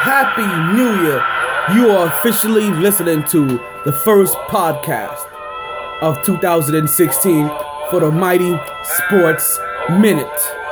Happy New Year. You are officially listening to the first podcast of 2016 for the MyT Sports Minute.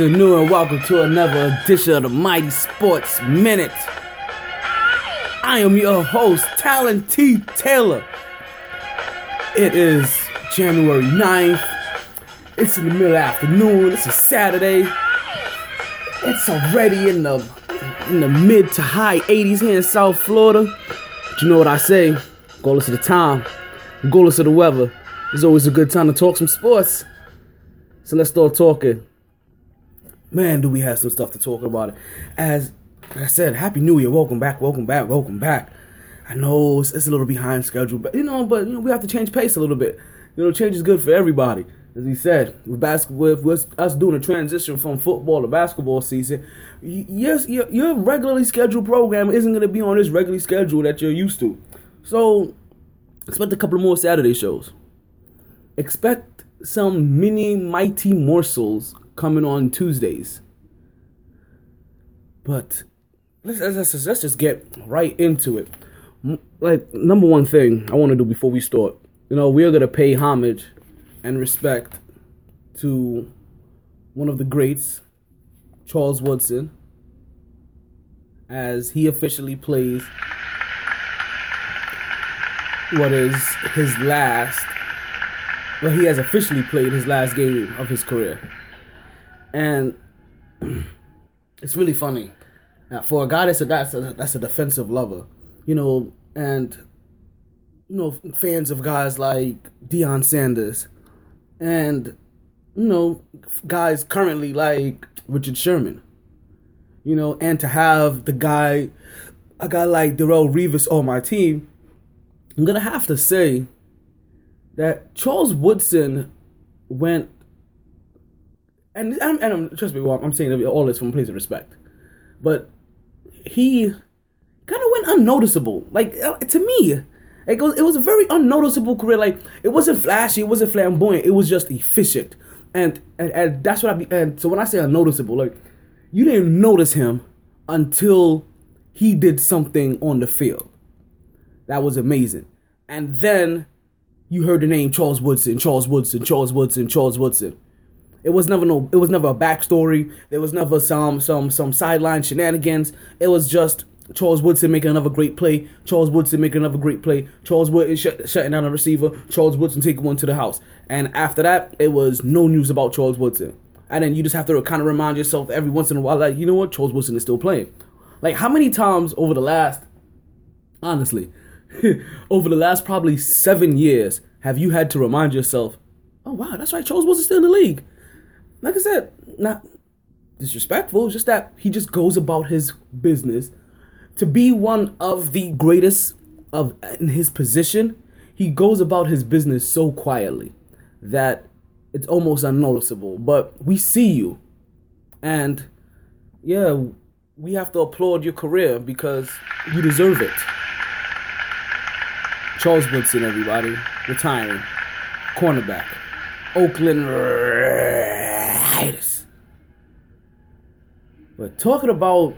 Afternoon and welcome to another edition of the MyT Sports Minute. I am your host, Talon T. Taylor. It is January 9th. It's in the middle of the afternoon. It's a Saturday. It's already in the in the mid to high 80s here in South Florida. But you know what I say? Regardless of the time, regardless of the weather, it's always a good time to talk some sports. So let's start talking. Man, do we have some stuff to talk about? As I said, Happy New Year. Welcome back, welcome back, welcome back. I know it's, it's a little behind schedule, but you know, but you know, we have to change pace a little bit. You know, change is good for everybody. As he said, with basketball, with, us doing a transition from football to basketball season, yes, your, your regularly scheduled program isn't going to be on this regularly schedule that you're used to. So, expect a couple more Saturday shows. Expect some mini mighty morsels coming on Tuesdays. But let's, let's, let's, let's just get right into it. Like, number one thing I want to do before we start, you know, we are to pay homage and respect to one of the greats, Charles Woodson, as he officially plays what is his last well he has officially played his last game of his career and it's really funny. Now, for a guy that's a that's a, that's a defensive lover you know and you know fans of guys like Deion Sanders and you know guys currently like Richard Sherman you know and to have the guy a guy like Darrelle Revis on my team I'm gonna have to say that Charles Woodson went, and and, trust me, well, I'm saying all this from a place of respect, but he kind of went unnoticeable. Like uh, to me, it was it was a very unnoticeable career. Like it wasn't flashy, it wasn't flamboyant, it was just efficient, and and, and that's what I be. And so when I say unnoticeable, like you didn't notice him until he did something on the field. That was amazing. And then you heard the name Charles Woodson, Charles Woodson, Charles Woodson, Charles Woodson. It was never no it was never a backstory. There was never some some some sideline shenanigans. It was just Charles Woodson making another great play. Charles Woodson making another great play. Charles Woodson shut, shutting down a receiver. Charles Woodson taking one to the house. And after that, it was no news about Charles Woodson. And then you just have to kind of remind yourself every once in a while, like, you know what, Charles Woodson is still playing. Like, how many times over the last honestly, over the last probably seven years, have you had to remind yourself, oh wow, that's right, Charles wasn't still in the league. Like I said, not disrespectful, just that he just goes about his business to be one of the greatest of in his position. He goes about his business so quietly that it's almost unnoticeable. But we see you, and yeah, we have to applaud your career because you deserve it. Charles Woodson, everybody, retiring, cornerback, Oakland But talking about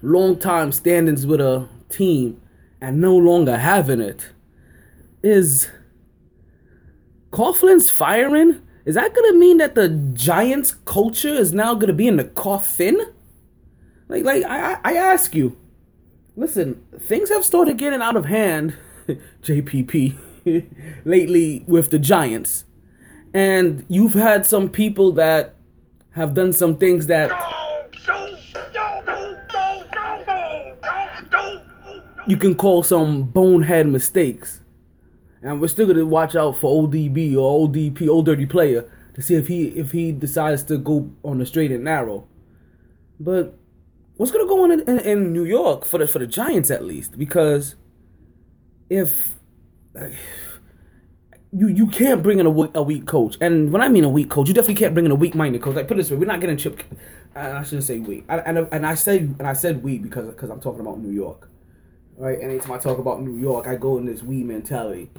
long time standings with a team and no longer having it is Coughlin's firing. Is that gonna mean that the Giants culture is now gonna be in the coffin? Like, like I, I I ask you, listen, things have started getting out of hand, JPP, lately with the Giants. And you've had some people that have done some things that you can call some bonehead mistakes. And we're still gonna watch out for ODB or ODP, old dirty player, to see if he if he decides to go on the straight and narrow. But what's gonna go on in, in, in New York for the for the Giants at least? Because if you you can't bring in a, we- a weak coach, and when I mean a weak coach, you definitely can't bring in a weak minded coach. Like put this way, we're not getting chip. I I shouldn't say weak, and and I say and I said we because because I'm talking about New York, right? Anytime I talk about New York, I go in this we mentality.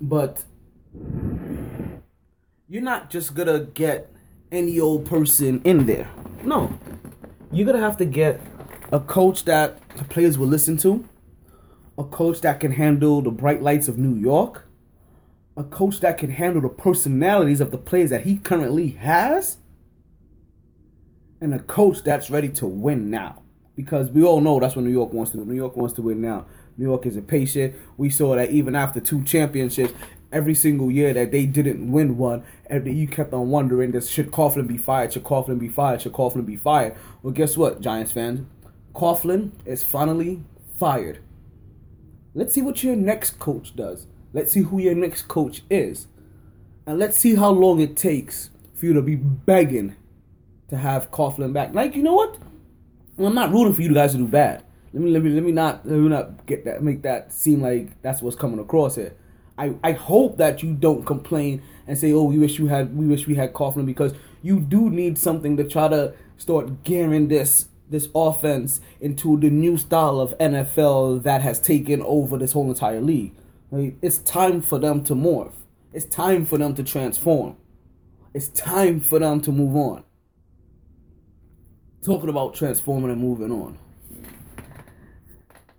But you're not just gonna get any old person in there. No, you're gonna have to get a coach that the players will listen to, a coach that can handle the bright lights of New York, a coach that can handle the personalities of the players that he currently has, and a coach that's ready to win now. Because we all know that's what New York wants to do. New York wants to win now. New York is impatient. We saw that even after two championships, every single year that they didn't win one, and you kept on wondering, does should Coughlin be fired? Should Coughlin be fired? Should Coughlin be fired? Well, guess what, Giants fans? Coughlin is finally fired. Let's see what your next coach does. Let's see who your next coach is. And let's see how long it takes for you to be begging to have Coughlin back. Like, you know what? Well, I'm not rooting for you guys to do bad. Let me let me let me not let me not get that make that seem like that's what's coming across here. I, I hope that you don't complain and say, oh, we wish you had we wish we had Coughlin because you do need something to try to start gearing this this offense into the new style of NFL that has taken over this whole entire league. It's time for them to morph. It's time for them to transform. It's time for them to move on. Talking about transforming and moving on.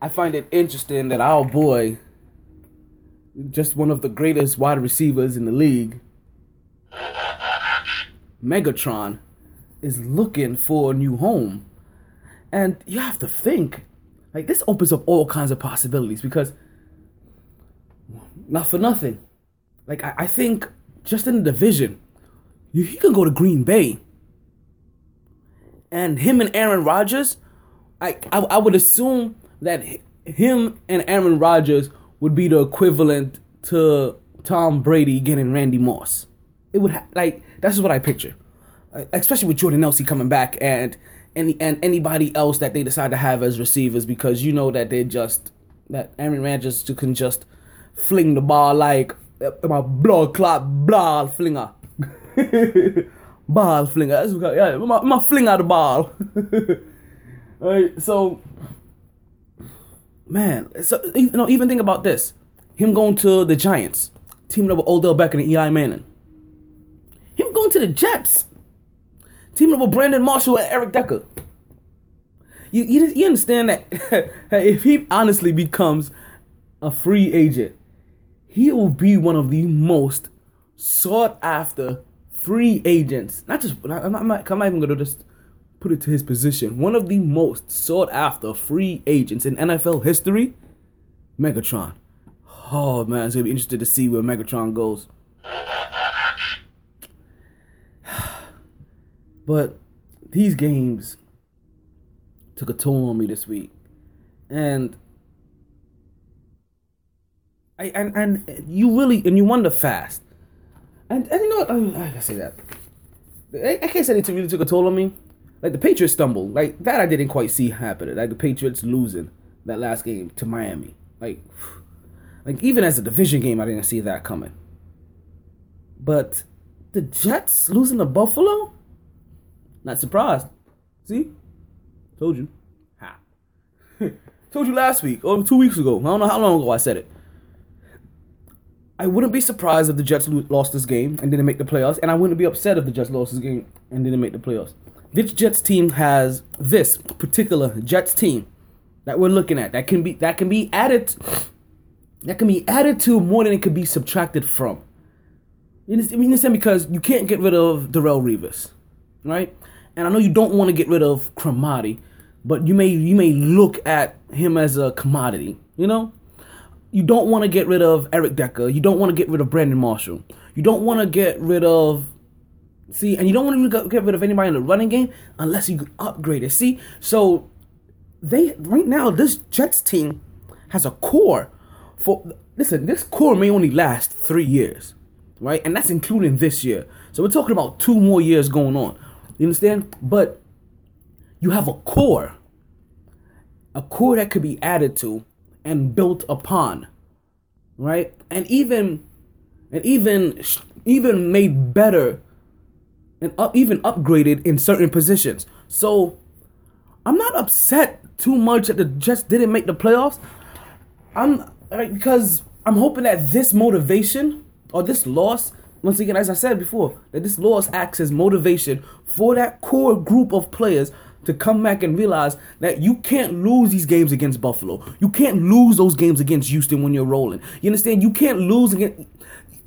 I find it interesting that our boy, just one of the greatest wide receivers in the league, Megatron, is looking for a new home. And you have to think, like, this opens up all kinds of possibilities because, not for nothing, like, I, I think just in the division, you, he can go to Green Bay. And him and Aaron Rodgers, I, I, I would assume that him and Aaron Rodgers would be the equivalent to Tom Brady getting Randy Moss. It would ha- like that's what I picture, especially with Jordan Nelson coming back and any and anybody else that they decide to have as receivers because you know that they just that Aaron Rodgers can just fling the ball like my blood clot ball flinger. ball flinger. That's what, yeah, my, my flinger the ball. Alright, so man, so you know, even think about this: him going to the Giants, teaming up with Odell Beckham and Eli Manning. Him going to the Jets, teaming up with Brandon Marshall and Eric Decker. You, you, you understand that if he honestly becomes a free agent, he will be one of the most sought after free agents. Not just, I'm not, I'm not, I'm not even to just put it to his position. One of the most sought after free agents in NFL history, Megatron. Oh man, it's gonna be interesting to see where Megatron goes. But these games took a toll on me this week, and I and, and you really and you wonder fast, and and you know what I, I can say that I, I can't say it really took a toll on me. Like the Patriots stumbled, like that I didn't quite see happen. Like the Patriots losing that last game to Miami, like like even as a division game, I didn't see that coming. But the Jets losing to Buffalo, not surprised. See, told you. Ha. told you last week or two weeks ago. I don't know how long ago I said it. I wouldn't be surprised if the Jets lost this game and didn't make the playoffs, and I wouldn't be upset if the Jets lost this game and didn't make the playoffs. This Jets team has this particular Jets team that we're looking at that can be that can be added that can be added to more than it could be subtracted from. You understand? because you can't get rid of Darrelle Revis, right? And I know you don't want to get rid of Cromartie, but you may you may look at him as a commodity. You know, you don't want to get rid of Eric Decker. You don't want to get rid of Brandon Marshall. You don't want to get rid of see, and you don't want to get rid of anybody in the running game unless you upgrade it. See, so they right now this Jets team has a core for listen. This core may only last three years, right? And that's including this year. So we're talking about two more years going on. You understand? But you have a core, a core that could be added to and built upon, right? And even, and even, even made better, and up, even upgraded in certain positions. So, I'm not upset too much that the Jets didn't make the playoffs. I'm because I'm hoping that this motivation or this loss, once again, as I said before, that this loss acts as motivation for that core group of players to come back and realize that you can't lose these games against Buffalo. You can't lose those games against Houston when you're rolling. You understand? You can't lose against.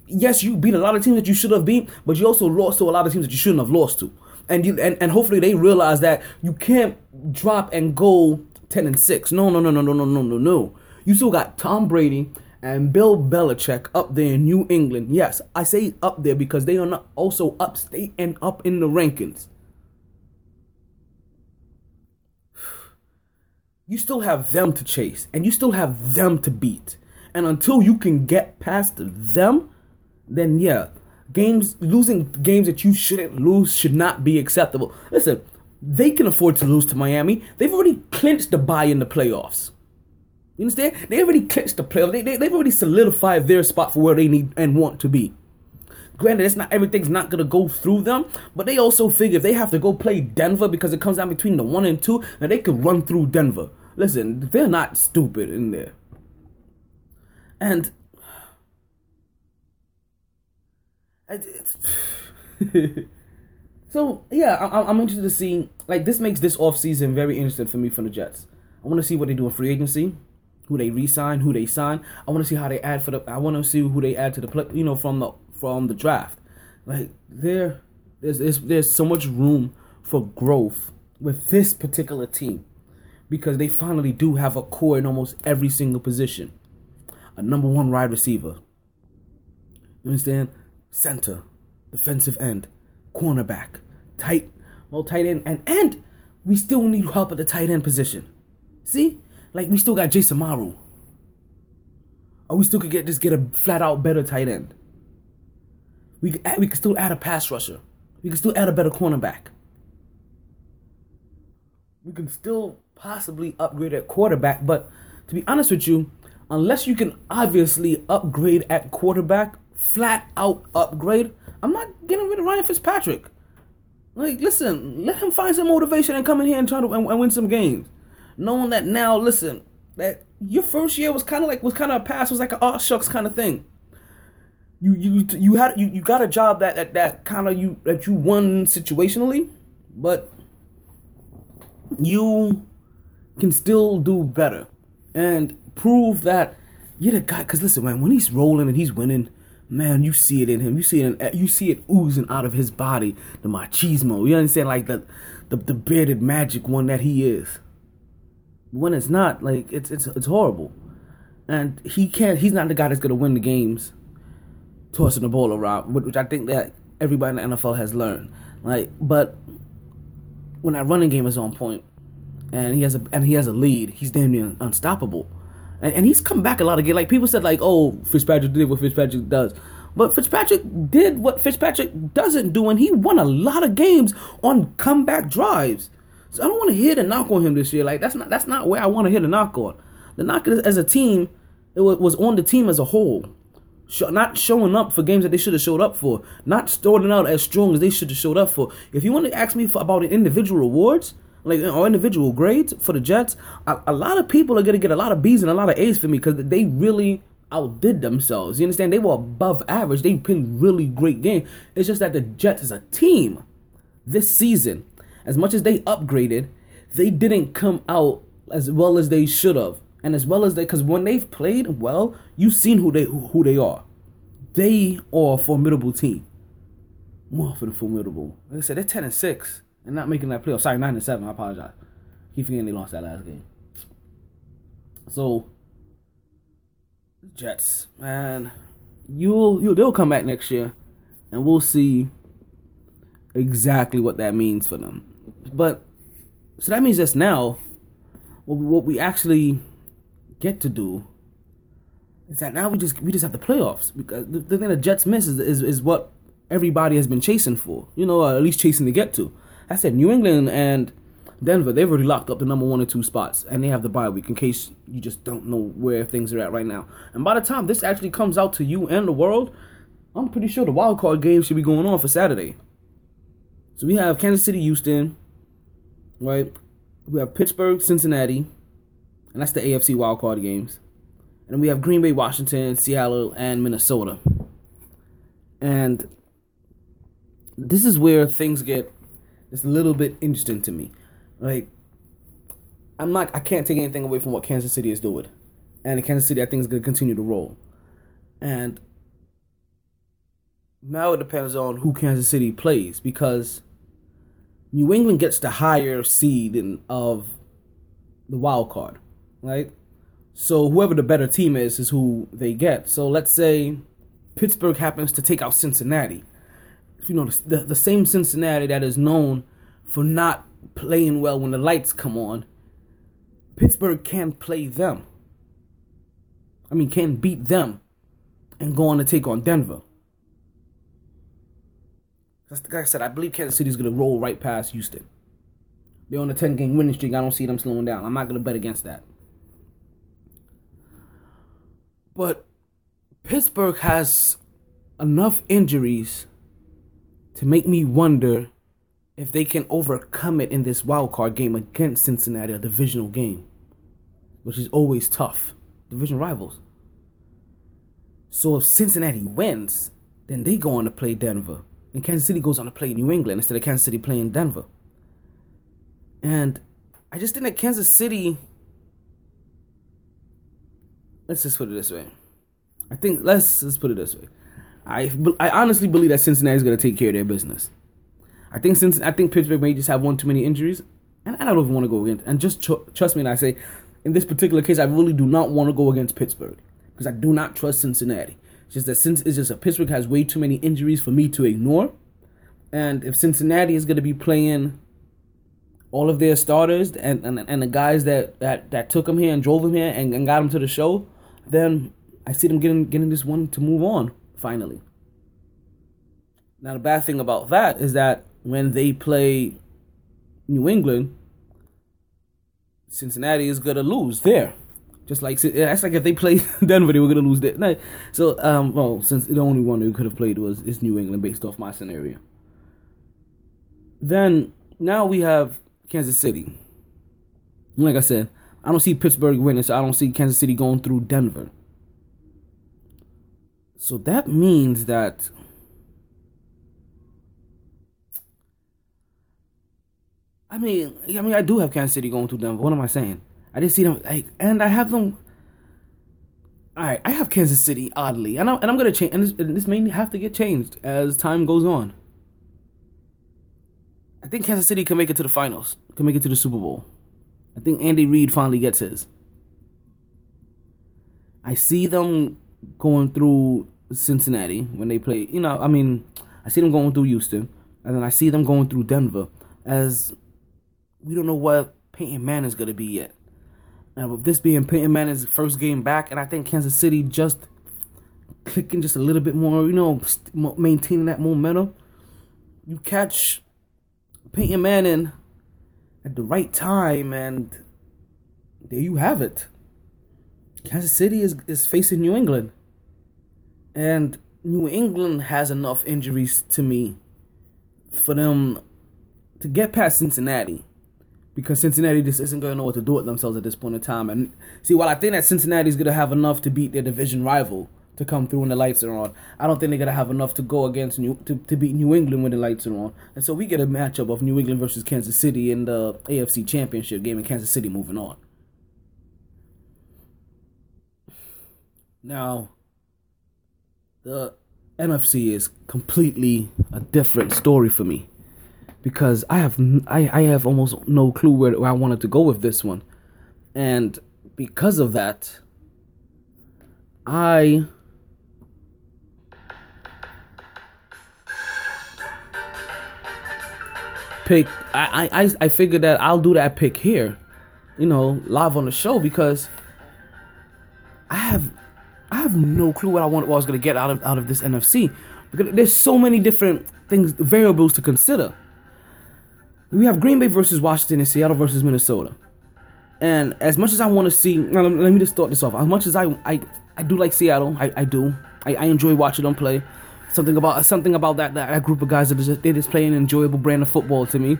Yes, you beat a lot of teams that you should have beat, but you also lost to a lot of teams that you shouldn't have lost to. And you and, and hopefully they realize that you can't drop and go ten and six. No, no, no, no, no, no, no, no, no. You still got Tom Brady and Bill Belichick up there in New England. Yes, I say up there because they are not also upstate and up in the rankings. You still have them to chase and you still have them to beat. And until you can get past them, then yeah, games losing games that you shouldn't lose should not be acceptable. Listen, they can afford to lose to Miami. They've already clinched the bye in the playoffs. You understand? They already clinched the playoffs. They, they, they've already solidified their spot for where they need and want to be. Granted, it's not everything's not gonna go through them, but they also figure if they have to go play Denver because it comes down between the one and two, and they could run through Denver. Listen, they're not stupid in there. And so yeah, I, I'm interested to see like this makes this off season very interesting for me from the Jets. I want to see what they do in free agency who they re-sign, who they sign. I want to see how they add for the. I want to see who they add to the play. You know, from the from the draft. Like there, there's there's, there's so much room for growth with this particular team because they finally do have a core in almost every single position. A number one wide receiver. You understand? Center, defensive end, cornerback, tight, well tight end, and and we still need help at the tight end position. See, like we still got Jace Amaro. Or we still could get just get a flat out better tight end. We we could still add a pass rusher. We can still add a better cornerback. We can still possibly upgrade at quarterback, but to be honest with you, unless you can obviously upgrade at quarterback, flat out upgrade, I'm not getting rid of Ryan Fitzpatrick. Like, listen, let him find some motivation and come in here and try to and, and win some games knowing that now, listen, that your first year was kind of like was kind of a pass, was like an oh shucks kind of thing. You you you had you, you got a job that that, that kind of you that you won situationally, but you can still do better and prove that you're the guy. Cause listen, man, when he's rolling and he's winning, man, you see it in him. You see it. In, eh, you see it oozing out of his body. The machismo. You understand? Like the the, the bearded magic one that he is when it's not like it's it's it's horrible and he can't he's not the guy that's to win the games tossing the ball around which i think that everybody in the nfl has learned like but when that running game is on point and he has a and he has a lead he's damn near unstoppable and, and he's come back a lot of games like people said like oh fitzpatrick did what fitzpatrick does but Fitzpatrick did what Fitzpatrick doesn't do, and he won a lot of games on comeback drives. So I don't want to hear the knock on him this year. Like that's not that's not where I want to hear the knock on. The knock as a team, it was on the team as a whole. Not showing up for games that they should have showed up for. Not starting out as strong as they should have showed up for. If you want to ask me for, about individual awards, like or individual grades for the Jets, a, a lot of people are gonna get a lot of B's and a lot of A's for me because they really outdid themselves. You understand? They were above average. They played really great game. It's just that the Jets as a team this season as much as they upgraded, they didn't come out as well as they should have, and as well as they, because when they've played well, you've seen who they who they are. They are a formidable team. More for the formidable. Like I said, they're ten and six and not making that playoff. Sorry, nine and seven. I apologize. Keep forgetting they lost that last game. So, Jets, man, you'll you they'll come back next year, and we'll see exactly what that means for them. But so that means that now, what we actually get to do is that now we just we just have the playoffs because the, the thing the Jets miss is, is is what everybody has been chasing for. You know, or at least chasing to get to. I said New England and Denver, they've already locked up the number one and two spots, and they have the bye week in case you just don't know where things are at right now. And by the time this actually comes out to you and the world, I'm pretty sure the wild card game should be going on for Saturday. So we have Kansas City, Houston, right? We have Pittsburgh, Cincinnati, and that's the AFC wild card games. And we have Green Bay, Washington, Seattle, and Minnesota. And this is where things get just a little bit interesting to me. Like, I'm not, I can't take anything away from what Kansas City is doing. And Kansas City, I think, is going to continue to roll. And now it depends on who Kansas City plays because New England gets the higher seed in, of the wild card, right? So whoever the better team is is who they get. So let's say Pittsburgh happens to take out Cincinnati. You know, the, the same Cincinnati that is known for not playing well when the lights come on. Pittsburgh can't play them. I mean, can beat them and go on to take on Denver. That's Like I said, I believe Kansas City is going to roll right past Houston. They're on a 10 game winning streak. I don't see them slowing down. I'm not going to bet against that. But Pittsburgh has enough injuries to make me wonder if they can overcome it in this wild card game against Cincinnati, a divisional game, which is always tough. Division rivals. So if Cincinnati wins, then they go on to play Denver. And Kansas City goes on to play New England instead of Kansas City playing Denver. And I just think that Kansas City. Let's just put it this way. I think let's just put it this way. I, I honestly believe that Cincinnati is going to take care of their business. I think since I think Pittsburgh may just have one too many injuries, and I don't even want to go against. And just tr- trust me, and I say, in this particular case, I really do not want to go against Pittsburgh because I do not trust Cincinnati. It's just that since it's just that Pittsburgh has way too many injuries for me to ignore, and if Cincinnati is going to be playing all of their starters and, and and the guys that that that took them here and drove them here and, and got them to the show, then I see them getting getting this one to move on finally. Now the bad thing about that is that when they play New England, Cincinnati is gonna lose there. Just like that's like if they play Denver, they were gonna lose there. So, um, well, since the only one who could have played was is New England, based off my scenario. Then now we have Kansas City. Like I said, I don't see Pittsburgh winning, so I don't see Kansas City going through Denver. So that means that I mean, I mean, I do have Kansas City going through Denver. What am I saying? I didn't see them like, and I have them. All right, I have Kansas City oddly, and I'm and I'm gonna change, and this, and this may have to get changed as time goes on. I think Kansas City can make it to the finals, can make it to the Super Bowl. I think Andy Reid finally gets his. I see them going through Cincinnati when they play. You know, I mean, I see them going through Houston, and then I see them going through Denver. As we don't know what Peyton Manning's gonna be yet. Now, with this being Peyton Manning's first game back, and I think Kansas City just clicking just a little bit more, you know, maintaining that momentum. You catch Peyton Manning at the right time, and there you have it. Kansas City is, is facing New England. And New England has enough injuries to me for them to get past Cincinnati. Because Cincinnati just isn't going to know what to do with themselves at this point in time. And see, while I think that Cincinnati is going to have enough to beat their division rival to come through when the lights are on, I don't think they're to have enough to go against New to, to beat New England when the lights are on. And so we get a matchup of New England versus Kansas City in the AFC Championship game, and Kansas City moving on. Now, the NFC is completely a different story for me because I have I, I have almost no clue where, where I wanted to go with this one, and because of that, I pick I, I I figured that I'll do that pick here, you know, live on the show because I have I have no clue what I want what I was gonna get out of out of this NFC because there's so many different things variables to consider. we have Green Bay versus Washington and Seattle versus Minnesota. And as much as I want to see, let me just start this off. As much as I I, I do like Seattle, I, I do. I, I enjoy watching them play. Something about something about that that, that group of guys that just, they just play an enjoyable brand of football to me.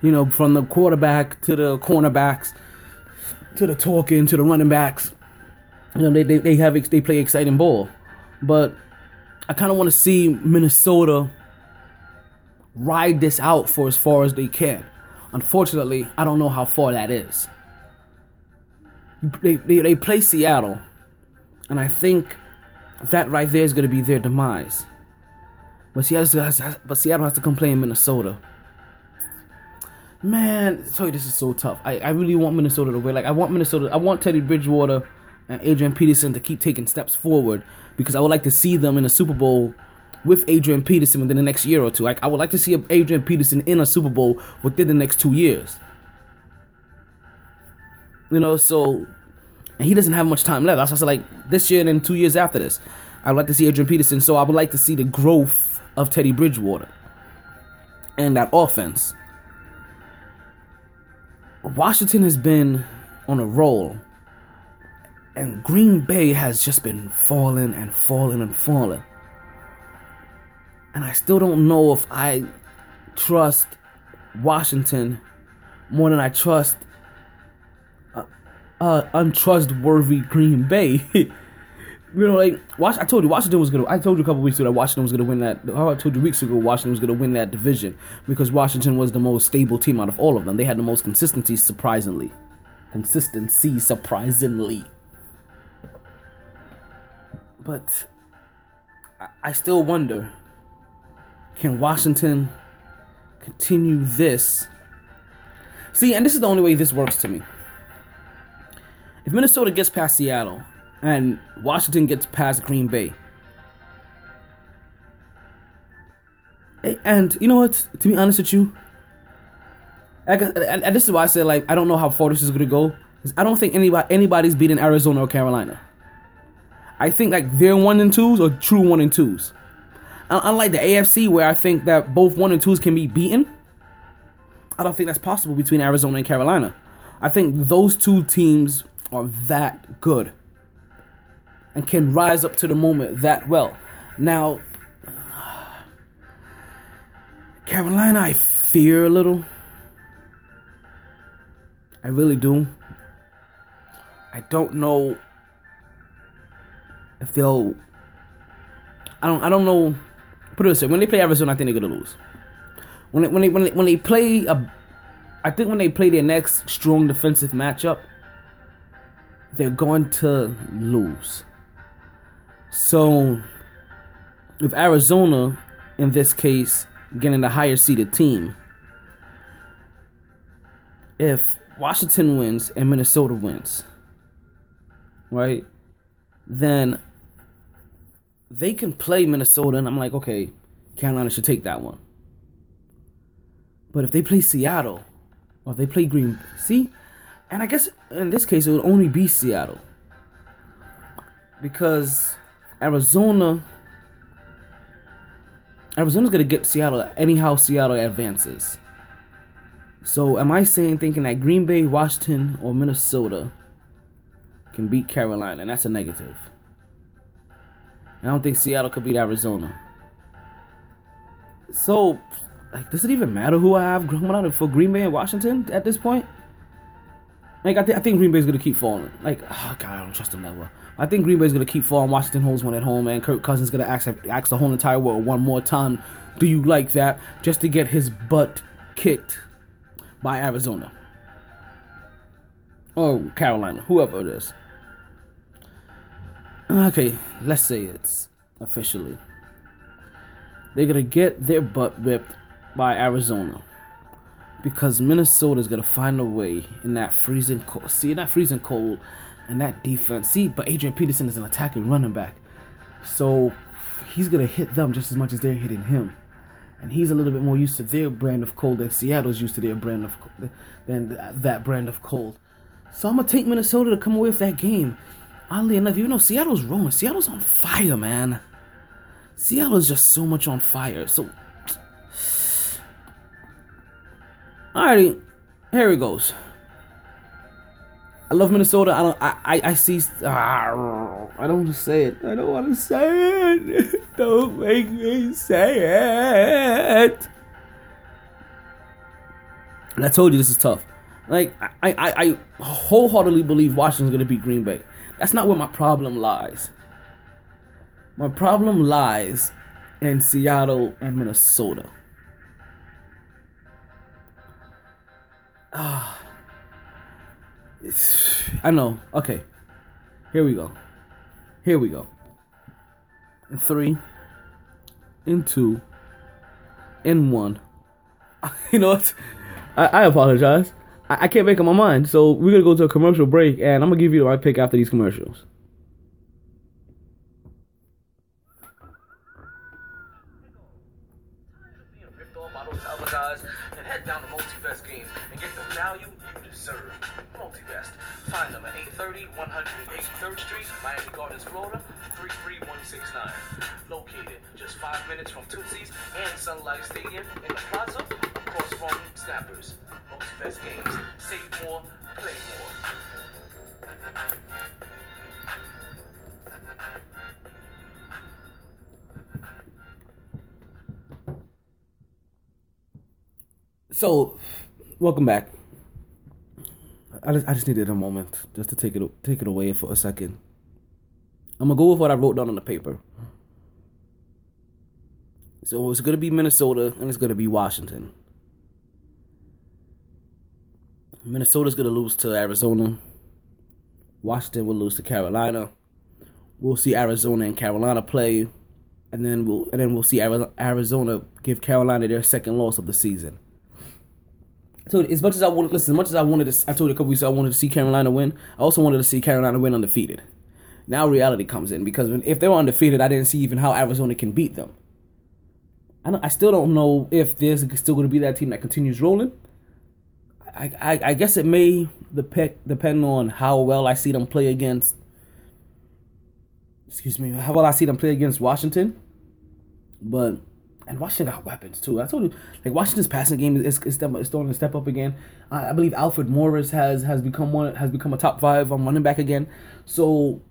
You know, from the quarterback to the cornerbacks to the talking to the running backs. You know, they they, they have they play exciting ball, but I kind of want to see Minnesota ride this out for as far as they can. Unfortunately, I don't know how far that is. They, they, they play Seattle, and I think that right there is going to be their demise. But Seattle, has, but Seattle has to come play in Minnesota. Man, sorry, this is so tough. I, I really want Minnesota to win. Like, I want Minnesota, I want Teddy Bridgewater and Adrian Peterson to keep taking steps forward because I would like to see them in a Super Bowl with Adrian Peterson within the next year or two. Like, I would like to see Adrian Peterson in a Super Bowl within the next two years. You know, so and he doesn't have much time left. I said like this year and then two years after this. I'd like to see Adrian Peterson, so I would like to see the growth of Teddy Bridgewater and that offense. Washington has been on a roll, and Green Bay has just been falling and falling and falling. And I still don't know if I trust Washington more than I trust uh, untrustworthy Green Bay. you know, like watch. I told you Washington was gonna. I told you a couple weeks ago that Washington was gonna win that. I told you weeks ago Washington was gonna win that division because Washington was the most stable team out of all of them. They had the most consistency, surprisingly. Consistency, surprisingly. But I, I still wonder: Can Washington continue this? See, and this is the only way this works to me if Minnesota gets past Seattle and Washington gets past Green Bay, and you know what? To be honest with you, and this is why I said like I don't know how far this is gonna go. I don't think anybody anybody's beating Arizona or Carolina. I think like they're one and twos or true one and twos. Unlike the AFC where I think that both one and twos can be beaten, I don't think that's possible between Arizona and Carolina. I think those two teams are that good and can rise up to the moment that well. Now, Carolina, I fear a little. I really do. I don't know if they'll. I don't. I don't know. Put it this way: when they play Arizona, I think they're gonna lose. When they, when they when they, when they play a, I think when they play their next strong defensive matchup, they're going to lose. So, with Arizona, in this case, getting the higher seeded team, if Washington wins and Minnesota wins, right, then they can play Minnesota, and I'm like, okay, Carolina should take that one. But if they play Seattle, or if they play Green, see, and I guess in this case, it would only be Seattle. Because Arizona. Arizona's to get Seattle anyhow Seattle advances. So, am I saying thinking that Green Bay, Washington, or Minnesota can beat Carolina? And that's a negative. I don't think Seattle could beat Arizona. So, like, does it even matter who I have coming out for Green Bay and Washington at this point? Like I, th- I think Green Bay's gonna keep falling. Like oh god, I don't trust them that well. I think Green Bay's gonna keep falling. Washington holds one at home, and Kirk Cousins gonna ask ask the whole entire world one more time. Do you like that? Just to get his butt kicked by Arizona or Carolina, whoever it is. Okay, let's say it's officially. They're gonna get their butt whipped by Arizona because Minnesota's gonna find a way in that freezing cold. See, that freezing cold and that defense. See, but Adrian Peterson is an attacking running back, so he's gonna hit them just as much as they're hitting him. And he's a little bit more used to their brand of cold than Seattle's used to their brand of than that brand of cold. So I'm gonna take Minnesota to come away with that game. Oddly enough, even though Seattle's rolling, Seattle's on fire, man. Seattle's just so much on fire. So Alrighty, here it goes. I love Minnesota. I don't. I. I, I see. ah, I don't want to say it. I don't want to say it. Don't make me say it. And I told you this is tough. Like I, I, I wholeheartedly believe Washington's gonna beat Green Bay. That's not where my problem lies. My problem lies in Seattle and Minnesota. Ah. It's- I know. Okay. Here we go. Here we go. In three. In two. In one. You know what? I, I apologize. I, I can't make up my mind. So we're gonna go to a commercial break, and I'm gonna give you my pick after these commercials. Minutes from Tootsie's and Sun Life Stadium in the plaza across from Snappers. Multivest Games. Save more, play more. So, welcome back. I just, I just needed a moment just to take it take it away for a second. I'm gonna go with what I wrote down on the paper. So it's gonna be Minnesota and it's gonna be Washington. Minnesota's gonna lose to Arizona. Washington will lose to Carolina. We'll see Arizona and Carolina play, and then we'll and then we'll see Arizona give Carolina their second loss of the season. So as much as I wanted, listen, as much as I wanted to, I told you a couple weeks ago I wanted to see Carolina win. I also wanted to see Carolina win undefeated. Now reality comes in because if they were undefeated, I didn't see even how Arizona can beat them. I don't, I still don't know if there's still going to be that team that continues rolling. I, I, I guess it may depend depend on how well I see them play against. Excuse me, how well I see them play against Washington. But and Washington got weapons too. I told you, like Washington's passing game is is, step, is starting to step up again. I, I believe Alfred Morris has has become one has become a top five um, running back again. So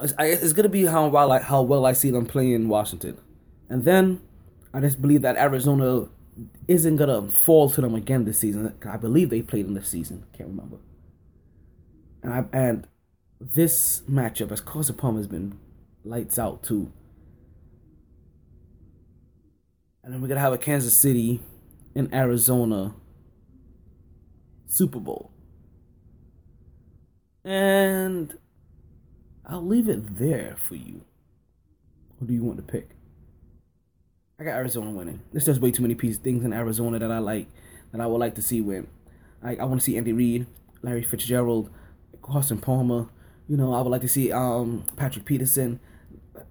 it's, it's gonna be how well I, how well I see them playing in Washington, and then I just believe that Arizona isn't gonna fall to them again this season. I believe they played in this season. Can't remember. And I and this matchup, as Carson Palmer has been lights out too. And then we're gonna have a Kansas City and Arizona Super Bowl. And I'll leave it there for you. Who do you want to pick? I got Arizona winning. There's just way too many piece things in Arizona that I like that I would like to see win. I, I want to see Andy Reid, Larry Fitzgerald, Carson Palmer. You know, I would like to see um Patrick Peterson.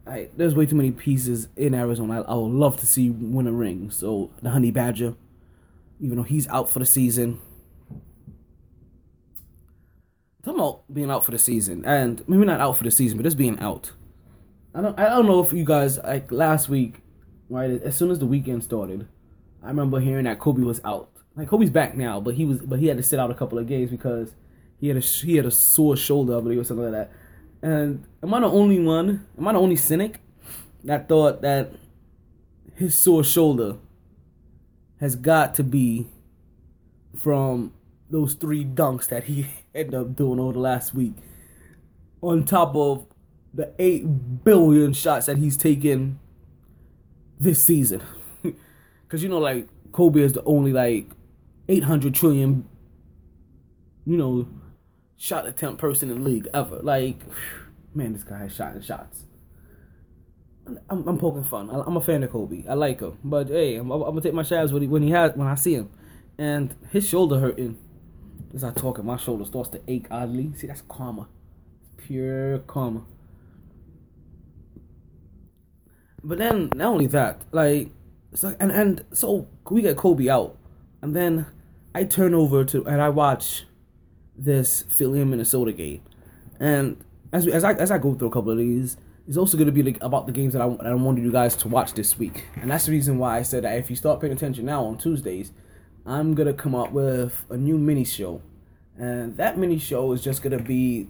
I, there's way too many pieces in Arizona. I, I would love to see win a ring. So the Honey Badger, even though he's out for the season. Talking about being out for the season, and maybe not out for the season, but just being out. I don't. I don't know if you guys like last week, right? As soon as the weekend started, I remember hearing that Kobe was out. Like Kobe's back now, but he was, but he had to sit out a couple of games because he had a he had a sore shoulder, I believe, or something like that. And am I the only one? Am I the only cynic that thought that his sore shoulder has got to be from those three dunks that he ended up doing over the last week, on top of the eight billion shots that he's taken this season? Because you know, like Kobe is the only like eight hundred trillion, you know, shot attempt person in the league ever. Like, man, this guy has shot and shots. I'm, I'm poking fun. I'm a fan of Kobe. I like him, but hey, I'm, I'm gonna take my shots when he when he has when I see him, and his shoulder hurting. As I talk, and my shoulder starts to ache oddly. See, that's karma, pure karma. But then, not only that, like, like and and so we get Kobe out, and then I turn over to and I watch this Philly and Minnesota game, and as we, as I as I go through a couple of these, it's also going to be like about the games that I, that I wanted you guys to watch this week. And that's the reason why I said that if you start paying attention now on Tuesdays, I'm to come up with a new mini show. And that mini show is just to be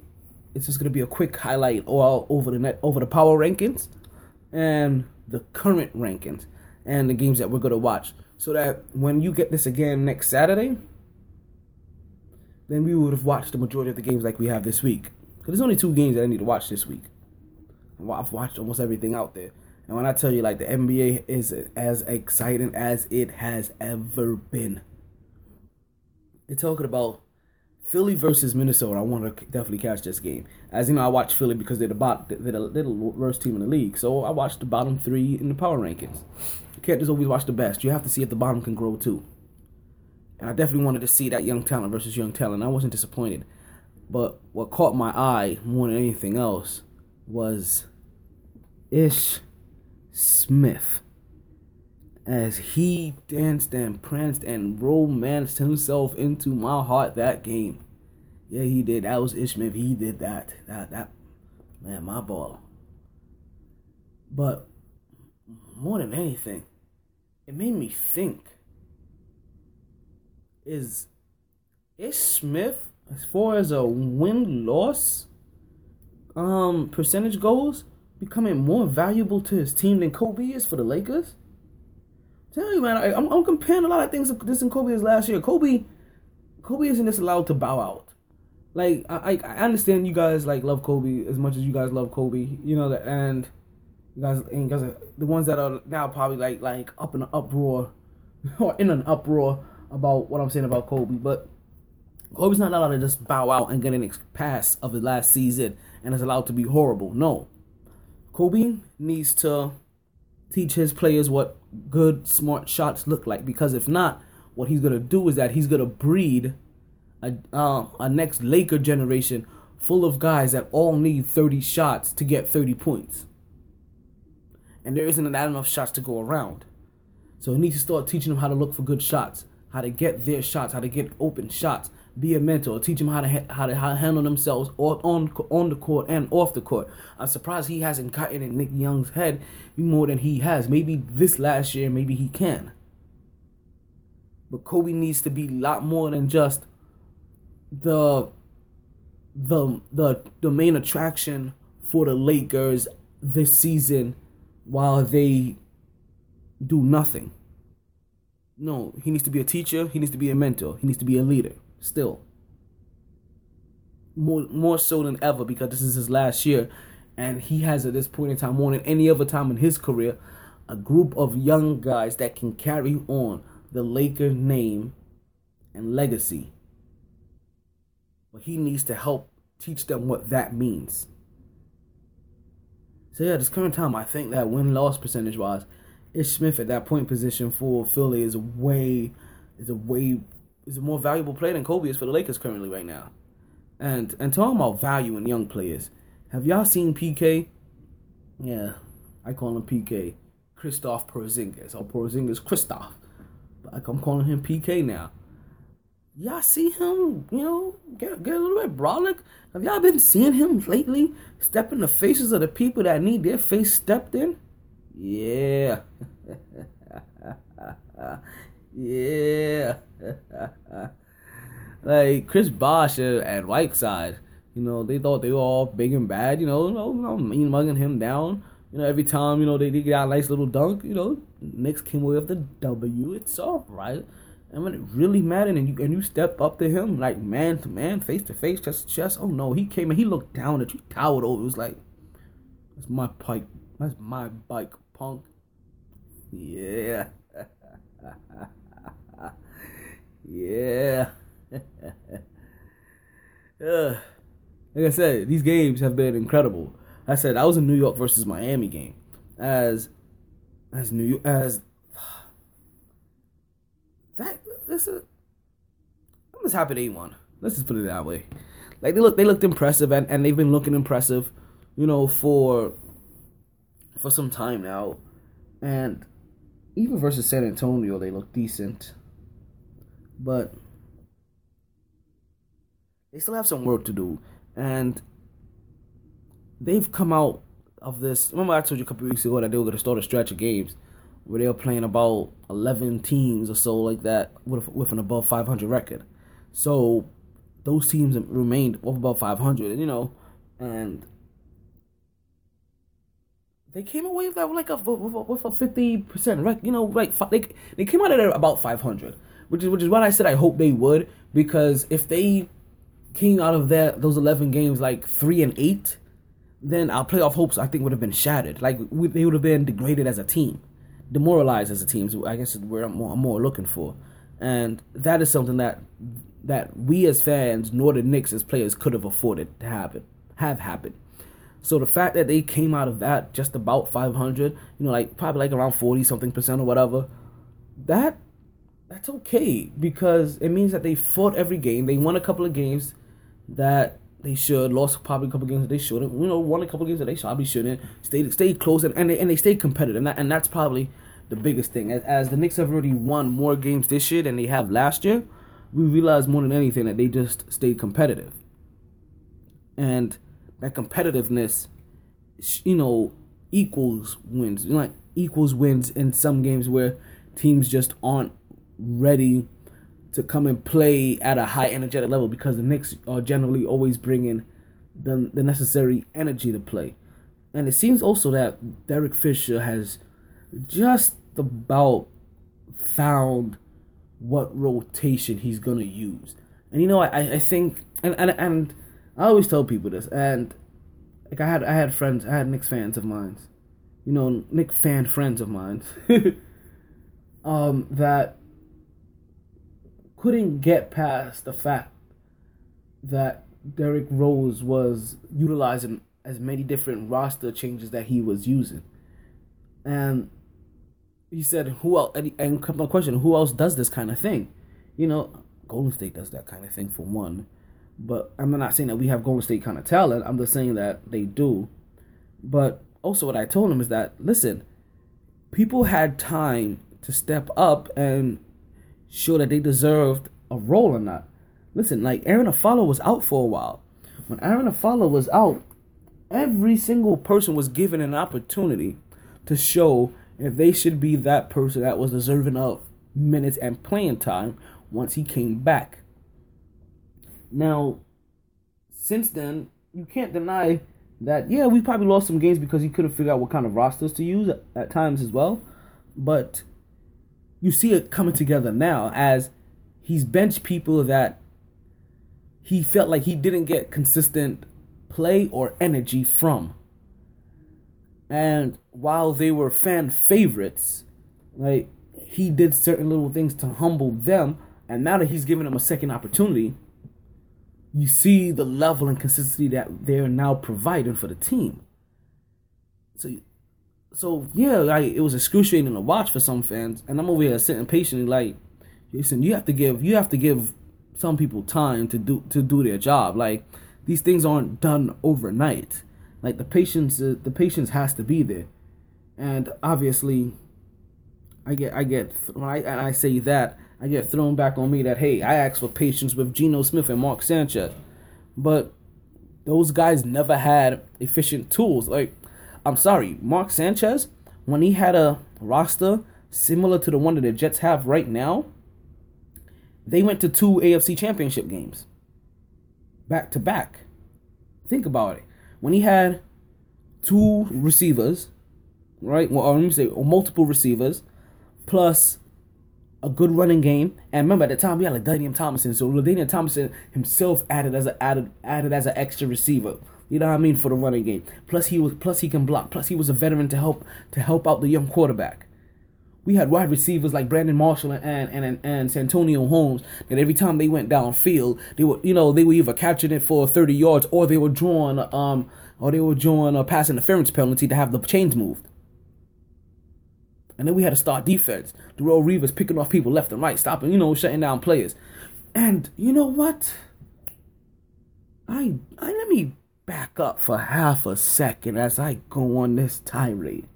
it's just to be a quick highlight all over the net over the power rankings and the current rankings and the games that we're to watch so that when you get this again next Saturday, then we would have watched the majority of the games like we have this week. Because there's only two games that I need to watch this week. I've watched almost everything out there. And when I tell you, like, the NBA is as exciting as it has ever been. You're talking about Philly versus Minnesota. I want to definitely catch this game. As you know, I watch Philly because they're the bot, they're the, they're the worst team in the league. So I watch the bottom three in the power rankings. You can't just always watch the best. You have to see if the bottom can grow too. And I definitely wanted to see that young talent versus young talent. I wasn't disappointed. But what caught my eye more than anything else was Ish Smith. As he danced and pranced and romanced himself into my heart that game. Yeah, he did. That was Ish Smith. He did that. That that man, my ball. But more than anything, it made me think is Ish Smith as far as a win loss um percentage goes becoming more valuable to his team than Kobe is for the Lakers? Tell you man, I, am I'm comparing a lot of things to this and Kobe is last year. Kobe, Kobe isn't just allowed to bow out. Like I, I understand you guys like love Kobe as much as you guys love Kobe, you know and you guys and you guys the ones that are now probably like like up in an uproar or in an uproar about what I'm saying about Kobe, but Kobe's not allowed to just bow out and get an ex- pass of the last season and is allowed to be horrible. No. Kobe needs to teach his players what good, smart shots look like because if not, what he's going to do is that he's going to breed a, uh, a next Laker generation full of guys that all need 30 shots to get 30 points. And there isn't that enough shots to go around. So he needs to start teaching them how to look for good shots, how to get their shots, how to get open shots, be a mentor, teach them how to ha- how to how to handle themselves on on the court and off the court. I'm surprised he hasn't gotten in Nick Young's head more than he has. Maybe this last year, maybe he can. But Kobe needs to be a lot more than just the the the the main attraction for the Lakers this season while they do nothing. No, he needs to be a teacher, he needs to be a mentor, he needs to be a leader still. More more so than ever because this is his last year and he has at this point in time more than any other time in his career a group of young guys that can carry on the Laker name and legacy. But he needs to help teach them what that means. So yeah, at this current time I think that win loss percentage wise, Ish Smith at that point position for Philly is way is a way is a more valuable player than Kobe is for the Lakers currently right now. And and talking about value in young players, have y'all seen PK? Yeah, I call him PK, Kristaps Porzingis or Porzingis Kristaps. but I'm calling him PK now. Y'all see him, you know, get get a little bit brolic. Have y'all been seeing him lately step in the faces of the people that need their face stepped in? Yeah. yeah. like Chris Bosh and Whiteside, you know, they thought they were all big and bad, you know, you know, mean mugging him down. You know, every time, you know, they, they get a nice little dunk, you know, Knicks came away with the W. It's all right. And when it really mattered and you and you step up to him, like man to man, face to face, chest to chest, oh no, he came and he looked down at you, towered over. It was like, that's my bike. That's my bike, punk. Yeah. Yeah. uh, like I said, these games have been incredible. I said I was in New York versus Miami game, as as New York as that. This is I'm just happy they won. Let's just put it that way. Like they look, they looked impressive, and, and they've been looking impressive, you know, for for some time now, and even versus San Antonio, they look decent but they still have some work to do and they've come out of this. Remember, I told you a couple weeks ago that they were going to start a stretch of games where they were playing about eleven teams or so like that with with an above five hundred record. So those teams remained up above five hundred, you know, and they came away with like a with a fifty percent right. You know, like they they came out of there about five hundred, which is which is what I said. I hope they would because if they came out of that those eleven games like three and eight, then our playoff hopes I think would have been shattered. Like we, they would have been degraded as a team, demoralized as a team. So I guess where I'm more, I'm more looking for, and that is something that that we as fans, nor the Knicks as players, could have afforded to happen have happened. So the fact that they came out of that just about 500, you know, like probably like around 40 something percent or whatever, that that's okay because it means that they fought every game. They won a couple of games that they should, lost probably a couple of games that they shouldn't. You know, won a couple of games that they probably shouldn't. Stayed stayed close and and they, and they stayed competitive. And that, and that's probably the biggest thing. As, as the Knicks have already won more games this year than they have last year, we realize more than anything that they just stayed competitive. And that competitiveness, you know, equals wins. You know, like equals wins in some games where teams just aren't ready to come and play at a high energetic level because the Knicks are generally always bringing the the necessary energy to play. And it seems also that Derek Fisher has just about found what rotation he's gonna use. And you know, I, I think and, and and I always tell people this, and like I had I had friends, I had Knicks fans of mine, you know, Knick fan friends of mine, um, that couldn't get past the fact that Derrick Rose was utilizing as many different roster changes that he was using, and he said, "Who else?" And, and come question, who else does this kind of thing? You know, Golden State does that kind of thing for one. But I'm not saying that we have Golden State kind of talent. I'm just saying that they do. But also, what I told him is that listen, people had time to step up and show that they deserved a role or not. Listen, like Arron Afflalo was out for a while. When Arron Afflalo was out, every single person was given an opportunity to show if they should be that person that was deserving of minutes and playing time once he came back. Now, since then, you can't deny that, yeah, we probably lost some games because he couldn't figure out what kind of rosters to use at, at times as well. But you see it coming together now as he's benched people that he felt like he didn't get consistent play or energy from. And while they were fan favorites, like he did certain little things to humble them, and now that he's given them a second opportunity, you see the level and consistency that they're now providing for the team. So, so yeah, like it was excruciating to watch for some fans, and I'm over here sitting patiently, like, listen, you have to give, you have to give some people time to do to do their job. Like these things aren't done overnight. Like the patience, uh, the patience has to be there, and obviously, I get, I get, when I, I say that I get thrown back on me that hey, I asked for patience with Geno Smith and Mark Sanchez, but those guys never had efficient tools. Like, I'm sorry, Mark Sanchez, when he had a roster similar to the one that the Jets have right now, they went to two AFC championship games back to back. Think about it. When he had two receivers, right? Well, let me say multiple receivers, plus a good running game. And remember at the time we had LaDainian Tomlinson, so LaDainian Tomlinson himself added as a added added as an extra receiver. You know what I mean for the running game. Plus he was plus he can block. Plus he was a veteran to help to help out the young quarterback. We had wide receivers like Brandon Marshall and and and, and Santonio Holmes that every time they went downfield, they were you know they were either catching it for 30 yards or they were drawing um or they were drawing a pass interference penalty to have the chains moved. And then we had a star defense. Darrelle Revis picking off people left and right, stopping, you know, shutting down players. And you know what? I, I let me back up for half a second as I go on this tirade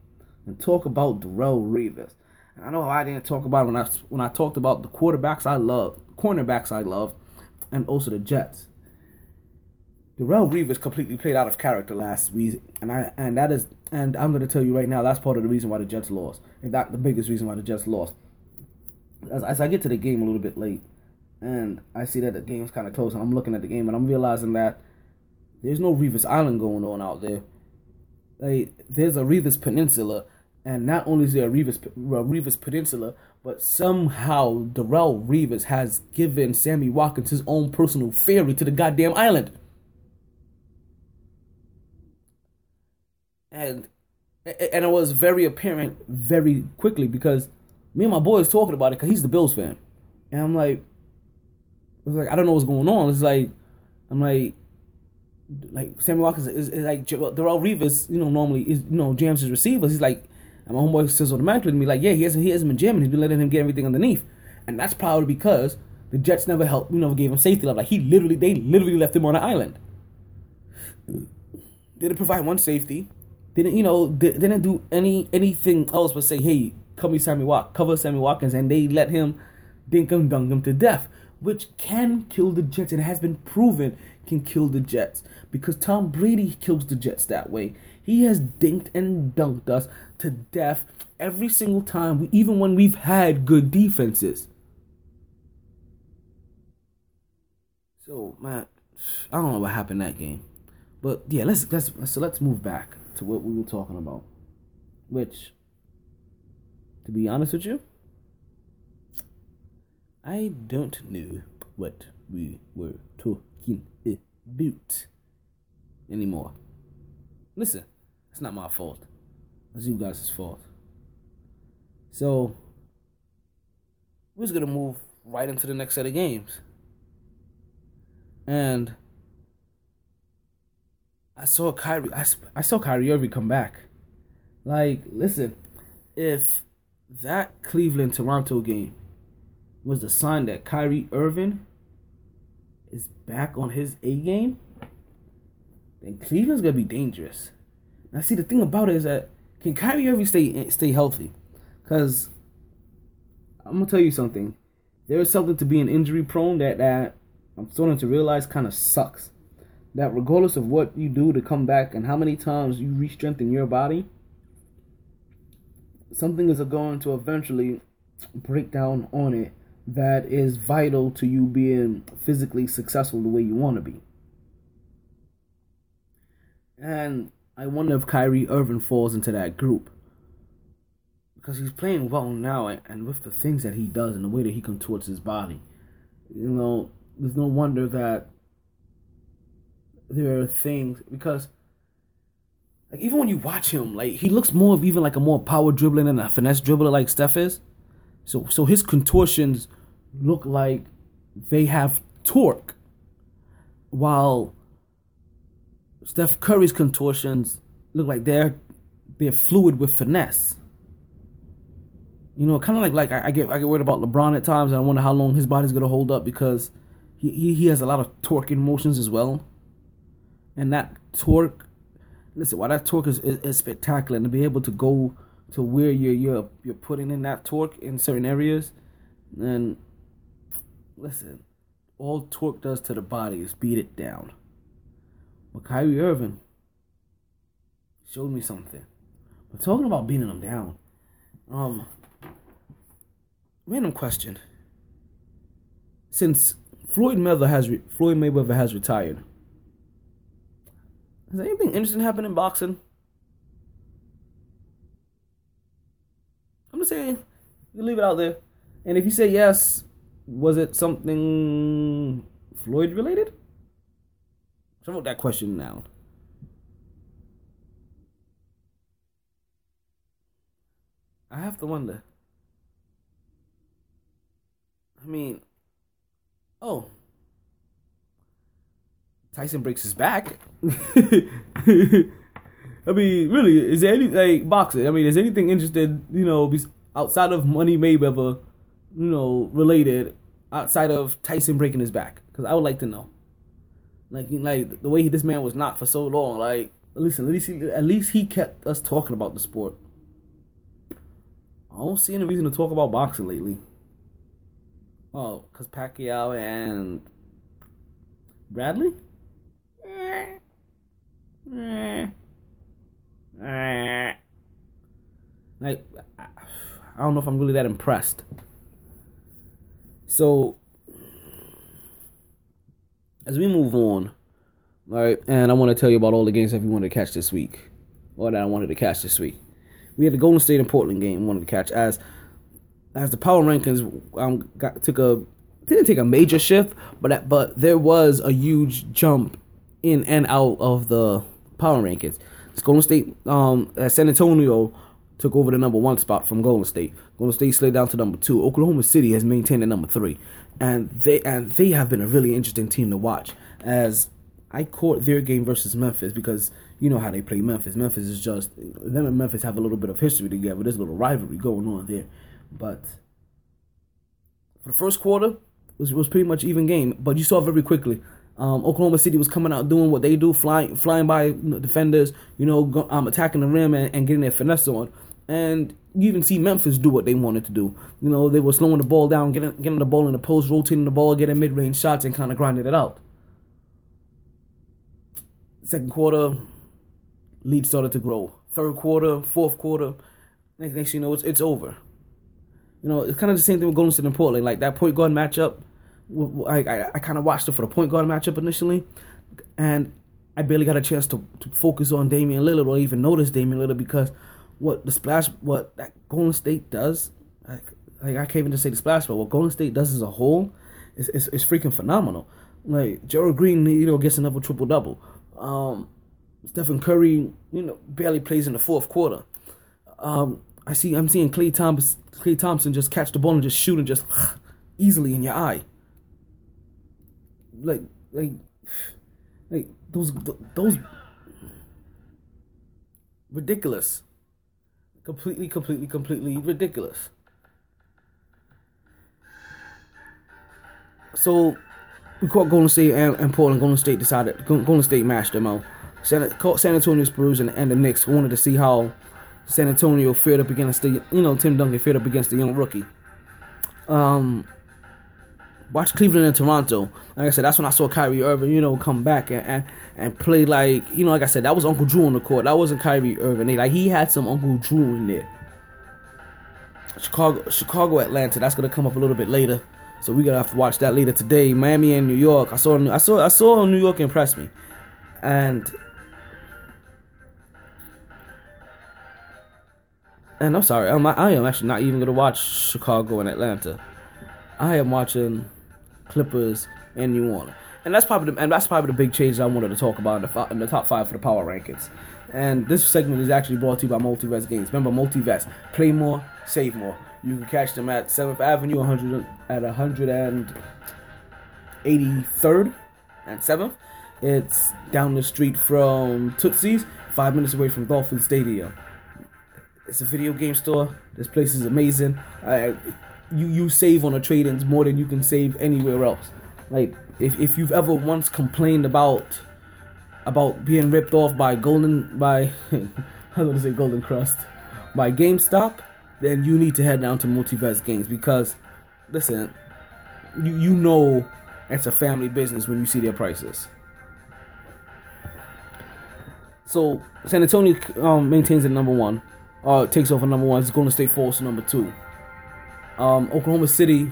and talk about Darrelle Revis. I know I didn't talk about when I when I talked about the quarterbacks I love, cornerbacks I love, and also the Jets. Darrelle Revis completely played out of character last week, and I and that is and I'm gonna tell you right now that's part of the reason why the Jets lost, and that the biggest reason why the Jets lost. As, as I get to the game a little bit late, and I see that the game's kind of close, and I'm looking at the game, and I'm realizing that there's no Revis Island going on out there. Like there's a Revis Peninsula, and not only is there a Revis a Revis Peninsula, but somehow Darrelle Revis has given Sammy Watkins his own personal ferry to the goddamn island. And and it was very apparent very quickly because me and my boy is talking about it because he's the Bills fan, and I'm like, it's like I don't know what's going on. It's like I'm like like Sammy Watkins is, is like Darrelle Revis, you know, normally is you know jams his receivers. He's like, and my homeboy says automatically to me like, yeah, he hasn't he hasn't been jamming. He's been letting him get everything underneath, and that's probably because the Jets never helped, you know, gave him safety love. Like he literally, they literally left him on an island. Didn't provide one safety. Didn't you know? They didn't do any anything else but say, hey, cover Sammy Watkins, cover Sammy Watkins, and they let him dink him, dunk him to death, which can kill the Jets. It has been proven can kill the Jets because Tom Brady kills the Jets that way. He has dinked and dunked us to death every single time, even when we've had good defenses. So man, I don't know what happened that game, but yeah, let's let's so let's move back to what we were talking about, which, to be honest with you, I don't know what we were talking about anymore. Listen, it's not my fault. It's you guys' fault. So, we're just gonna move right into the next set of games. And I saw Kyrie. I, I saw Kyrie Irving come back. Like, listen, if that Cleveland Toronto game was the sign that Kyrie Irving is back on his A game, then Cleveland's gonna be dangerous. Now, see, the thing about it is that can Kyrie Irving stay stay healthy? Because I'm gonna tell you something. There is something to being injury prone that that I'm starting to realize kind of sucks. That regardless of what you do to come back and how many times you re-strengthen your body, something is going to eventually break down on it that is vital to you being physically successful the way you want to be. And I wonder if Kyrie Irving falls into that group. Because he's playing well now, and with the things that he does and the way that he contorts his body, you know, there's no wonder that there are things because like even when you watch him, like he looks more of even like a more power dribbling and a finesse dribbler like Steph is. So so his contortions look like they have torque, while Steph Curry's contortions look like they're they're fluid with finesse. You know, kind of like like I, I, get I get worried about LeBron at times, and I wonder how long his body's gonna hold up because he he, he has a lot of torque in motions as well, and that torque. Listen, while that torque is, is, is spectacular, and to be able to go to where you're you're you're putting in that torque in certain areas, then listen, all torque does to the body is beat it down. But Kyrie Irving showed me something. But talking about beating them down, um, random question. Since Floyd Mayweather has re- Floyd Mayweather has retired, has anything interesting happened in boxing? I'm just saying, you leave it out there. And if you say yes, was it something Floyd related? So I wrote that question down. I have to wonder. I mean, oh, Tyson breaks his back. I mean, really, is there any like boxing? I mean, is anything interested? You know, outside of Money Mayweather, you know, related outside of Tyson breaking his back? Because I would like to know. Like, like the way this man was knocked for so long. Like, listen, at least he, at least he kept us talking about the sport. I don't see any reason to talk about boxing lately. Oh, cause Pacquiao and Bradley. Like, I don't know if I'm really that impressed. So, as we move on, right, and I want to tell you about all the games that we wanted to catch this week, or that I wanted to catch this week. We had the Golden State and Portland game wanted to catch as as the power rankings um got took a didn't take a major shift, but that- but there was a huge jump in and out of the power rankings. It's Golden State, um, uh, San Antonio took over the number one spot from Golden State. Golden State slid down to number two. Oklahoma City has maintained at number three, and they and they have been a really interesting team to watch. As I caught their game versus Memphis because you know how they play Memphis. Memphis is just them and Memphis have a little bit of history together. There's a little rivalry going on there, but for the first quarter, it was, it was pretty much even game. But you saw very quickly, um, Oklahoma City was coming out doing what they do, flying flying by defenders, you know, go, um, attacking the rim and, and getting their finesse on. And you even see Memphis do what they wanted to do. You know, they were slowing the ball down, getting getting the ball in the post, rotating the ball, getting mid range shots, and kind of grinding it out. Second quarter, lead started to grow. Third quarter, fourth quarter, next, next you know, it's, it's over. You know, it's kind of the same thing with Golden State and Portland. Like that point guard matchup, I I kind of watched it for the point guard matchup initially, and I barely got a chance to, to focus on Damian Lillard or even notice Damian Lillard because what the splash, what that Golden State does, like, like I can't even just say the splash, but what Golden State does as a whole is, is, is freaking phenomenal. Like Gerald Green, you know, gets another triple double. Um, Stephen Curry, you know, barely plays in the fourth quarter. Um, I see, I'm seeing Klay Thompson, Klay Thompson just catch the ball and just shoot and just easily in your eye. Like, like, like those, those ridiculous, completely, completely, completely ridiculous. So we caught Golden State and, and Portland. Golden State decided Golden State mashed them out. San, caught San Antonio Spurs and, and the Knicks wanted to see how San Antonio fared up against the you know Tim Duncan fared up against the young rookie. Um, watch Cleveland and Toronto. Like I said, that's when I saw Kyrie Irving, you know, come back and, and, and play like you know, like I said, that was Uncle Drew on the court. That wasn't Kyrie Irving. They, like he had some Uncle Drew in there. Chicago, Chicago, Atlanta. That's gonna come up a little bit later. So we gotta have to watch that later today. Miami and New York. I saw, I saw, I saw New York impress me, and and I'm sorry, I'm, I am actually not even gonna watch Chicago and Atlanta. I am watching Clippers and New Orleans, and that's probably the, and that's probably the big change I wanted to talk about in the, in the top five for the power rankings. And this segment is actually brought to you by Multivest Games. Remember, Multivest, play more, save more. You can catch them at Seventh Avenue, 100 at 183rd and 7th. It's down the street from Tootsie's, five minutes away from Dolphin Stadium. It's a video game store. This place is amazing. I, you you save on the trade-ins more than you can save anywhere else. Like if, if you've ever once complained about about being ripped off by Golden by I was gonna say Golden Crust by GameStop, then you need to head down to Multiverse Games because listen, you you know it's a family business when you see their prices. So San Antonio um, maintains at number one, uh, takes over number one. It's Golden State falls to number two. Um, Oklahoma City.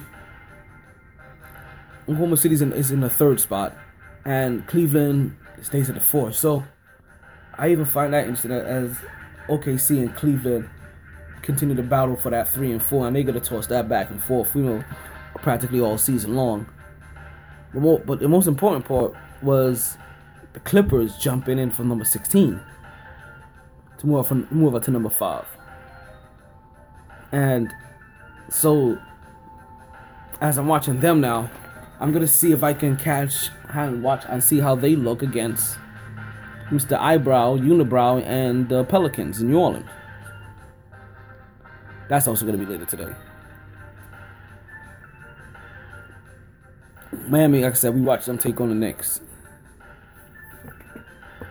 Oklahoma City is in, is in the third spot, and Cleveland stays at the fourth. So I even find that interesting as OKC and Cleveland continue to battle for that three and four, and they're gonna toss that back and forth, you know, practically all season long. But, more, but the most important part was the Clippers jumping in from number 16 to move up, from, move up to number five. And so, as I'm watching them now, I'm gonna see if I can catch and watch and see how they look against Mr. Eyebrow, Unibrow, and the Pelicans in New Orleans. That's also gonna be later today. Miami, like I said, we watched them take on the Knicks.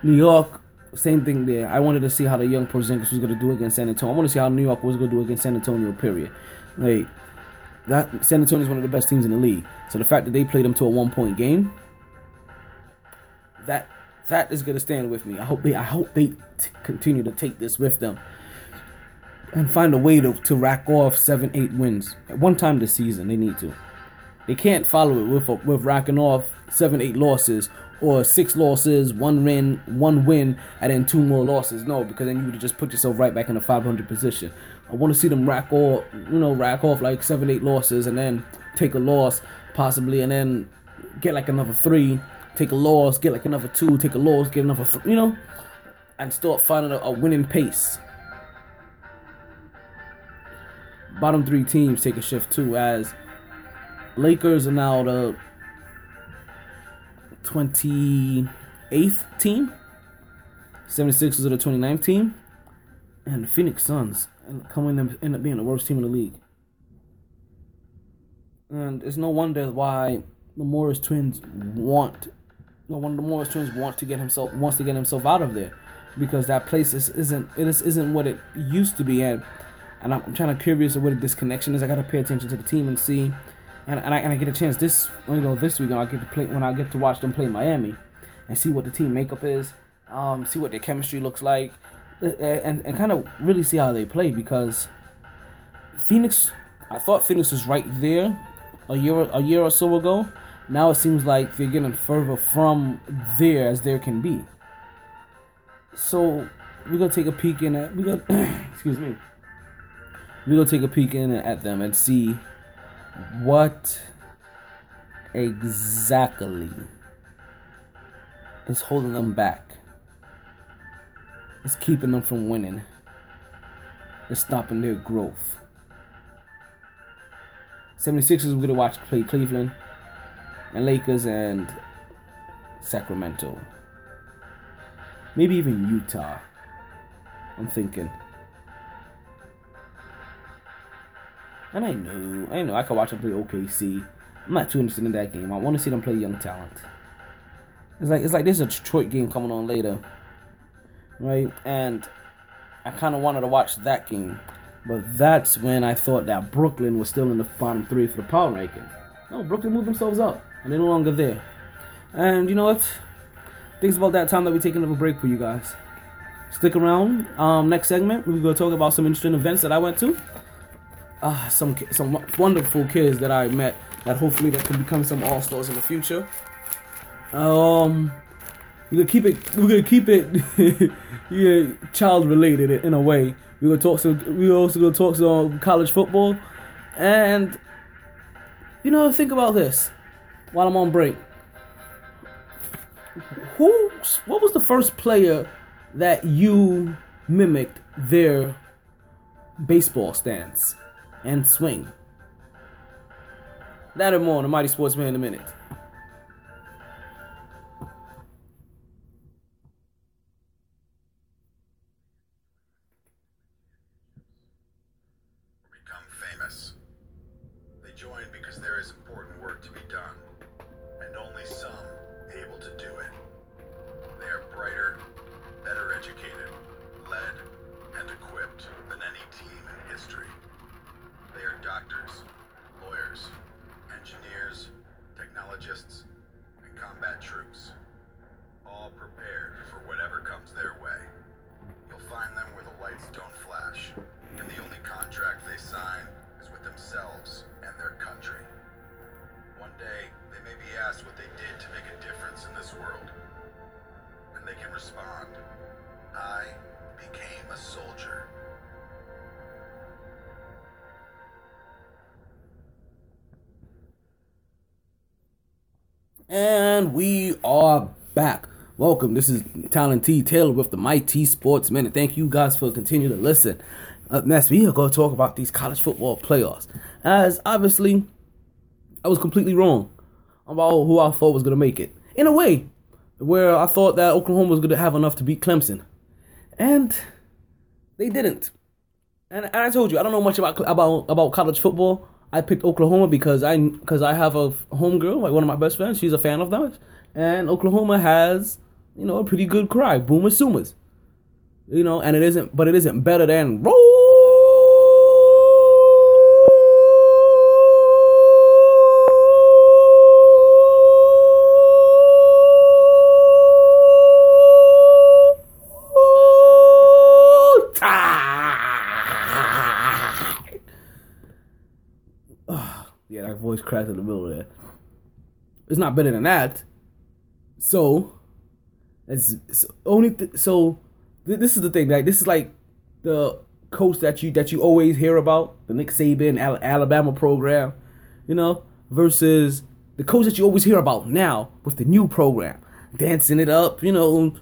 New York, same thing there. I wanted to see how the young Porzingis was going to do against San Antonio. I want to see how New York was going to do against San Antonio. Period. Like that, San Antonio is one of the best teams in the league. So the fact that they played them to a one-point game, that that is gonna stand with me. I hope they I hope they t- continue to take this with them and find a way to, to rack off seven eight wins at one time this season. They need to. They can't follow it with with racking off seven eight losses or six losses, one win, one win, and then two more losses. No, because then you would just put yourself right back in the 500 position. I want to see them rack off, you know, rack off like seven, eight losses, and then take a loss possibly, and then get like another three, take a loss, get like another two, take a loss, get another, th- you know, and start finding a, a winning pace. Bottom three teams take a shift too, as Lakers are now the 28th team. 76ers are the 29th team. And the Phoenix Suns coming in end up being the worst team in the league. And it's no wonder why the Morris twins want no wonder the Morris twins want to get himself wants to get himself out of there. Because that place is, isn't it is, isn't what it used to be and and I'm, I'm trying to curious of what the disconnection is. I gotta pay attention to the team and see and, and I and I get a chance this you know this week I get to play when I get to watch them play Miami, and see what the team makeup is, um, see what their chemistry looks like, and and kind of really see how they play because Phoenix, I thought Phoenix was right there a year a year or so ago. Now it seems like they're getting further from there as there can be. So we're gonna take a peek in at we got excuse me. We're gonna take a peek in at them and see what exactly is holding them back? Is keeping them from winning? It's stopping their growth? 76ers we're gonna watch play Cleveland and Lakers and Sacramento. Maybe even Utah. I'm thinking. And I know, I know, I could watch them play OKC. I'm not too interested in that game. I want to see them play young talent. It's like it's like there's a Detroit game coming on later, right? And I kind of wanted to watch that game, but that's when I thought that Brooklyn was still in the bottom three for the power ranking. No, Brooklyn moved themselves up, and they're no longer there. And you know what? It's about that time that we take another break for you guys. Stick around. Um, next segment, we're gonna talk about some interesting events that I went to uh, some some wonderful kids that I met that hopefully that can become some all stars in the future. Um, we're gonna keep it. We're gonna keep it, yeah, child related in a way. We're gonna talk some. We're also gonna talk some college football, and you know, think about this while I'm on break. Who? What was the first player that you mimicked their baseball stance? and swing. That and more on the Mighty Sportsman in a minute. Led, and equipped than any team in history. They are doctors, lawyers, engineers, technologists, and combat troops, all prepared for whatever comes their way. You'll find them where the lights don't flash, and the only contract they sign is with themselves and their country. One day, they may be asked what they did to make a difference in this world, and they can respond I became a soldier. And we are back. Welcome. This is Talent T Taylor with the MyT Sports Minute. Thank you guys for continuing to listen. Up next, we are going to talk about these college football playoffs. As obviously, I was completely wrong about who I thought was going to make it. In a way, where I thought that Oklahoma was going to have enough to beat Clemson. And they didn't. And, and I told you, I don't know much about about about college football. I picked Oklahoma because I because I have a homegirl, like one of my best friends. She's a fan of theirs, and Oklahoma has you know a pretty good cry, Boomer Sooner. You know, and it isn't, but it isn't better than roll. Voice cracked in the middle there. It's not better than that. So, it's, it's only th- so. Th- this is the thing. Like this is like the coach that you that you always hear about, the Nick Saban Al- Alabama program, you know, versus the coach that you always hear about now with the new program, dancing it up, you know,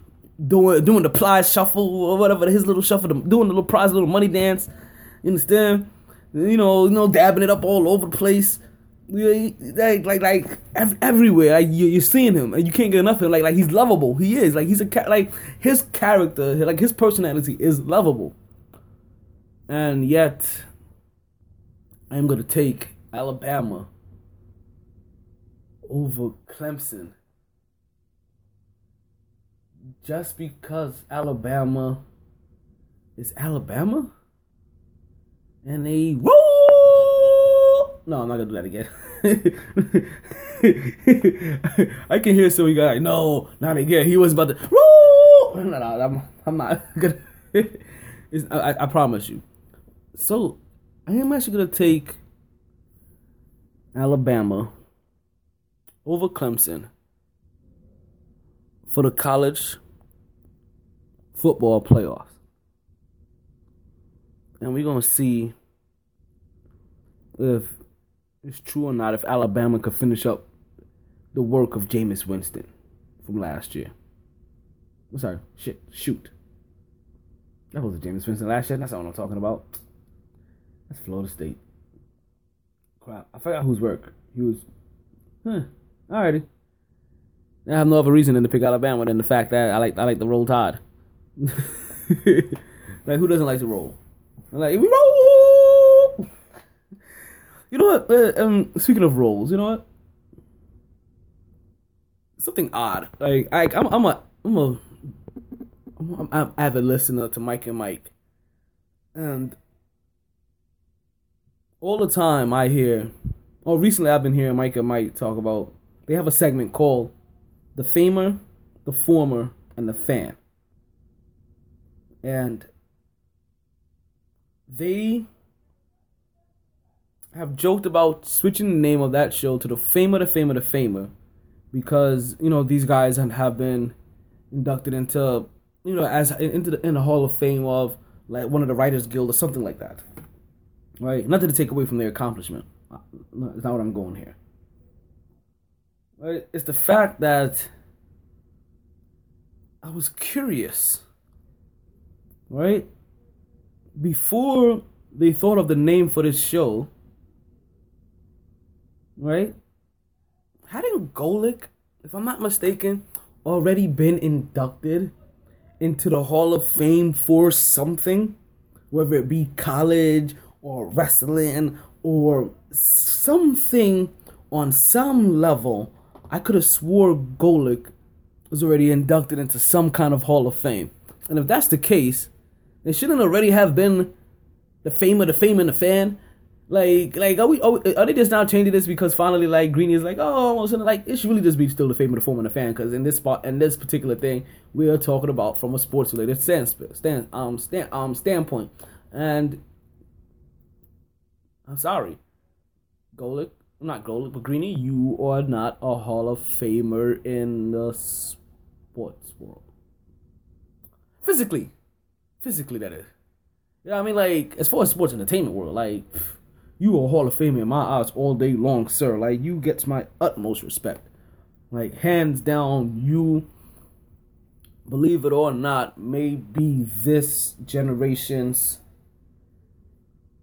doing doing the prize shuffle or whatever his little shuffle, doing the little prize little money dance. You understand? You know, you know, dabbing it up all over the place. Like, like, like ev- everywhere. Like you, you're seeing him, and you can't get enough of him. Like, like he's lovable. He is. Like he's a ca- like his character, like his personality is lovable. And yet, I'm gonna take Alabama over Clemson just because Alabama is Alabama and they roll. No, I'm not gonna do that again. I can hear some guy like, no, not again. He was about to roll. No, no, I'm, I'm not gonna. I, I promise you. So, I am actually gonna take Alabama over Clemson for the college football playoffs. And we're going to see if it's true or not if Alabama could finish up the work of Jameis Winston from last year. I'm sorry, shit, shoot. That was Jameis Winston last year. That's not what I'm talking about. That's Florida State. Crap, I forgot whose work. He was. Huh. Alrighty. I have no other reason than to pick Alabama than the fact that I like I like the roll tide. like who doesn't like to roll? I'm like if we roll. You know what? Uh, um, speaking of roles, you know what? Something odd. Like I, I'm, I'm a, I'm a, I'm, I'm avid listener to Mike and Mike, and all the time I hear, or recently I've been hearing Mike and Mike talk about. They have a segment called "The Famer, the Former, and the Fan," and they have joked about switching the name of that show to the Famer, the Famer, the Famer, because you know these guys have been inducted into you know as into the in the Hall of Fame of like one of the Writers Guild or something like that. Right? Nothing to take away from their accomplishment. Uh, it's not what I'm going here. It's the fact that I was curious. Right? Before they thought of the name for this show, right? Hadn't Golic, if I'm not mistaken, already been inducted into the Hall of Fame for something? Whether it be college or wrestling or something on some level, I could have swore Golic was already inducted into some kind of Hall of Fame. And if that's the case, they shouldn't already have been the fame of the fame and the fan. Like, like are we? Are, are they just now changing this because finally, like, Greeny is like, oh, sudden, like, it should really just be still the fame of the form and the fan. Because in this spot, in this particular thing, we are talking about from a sports related stand, stand, um, stand, um, standpoint. And I'm sorry, Golic, not Golic, but Greeny, you are not a Hall of Famer in the sports world. Physically, physically, that is. You know what I mean? Like, as far as sports entertainment world, like, you a Hall of Famer in my eyes all day long, sir. Like, you gets my utmost respect. Like, hands down, you, believe it or not, may be this generation's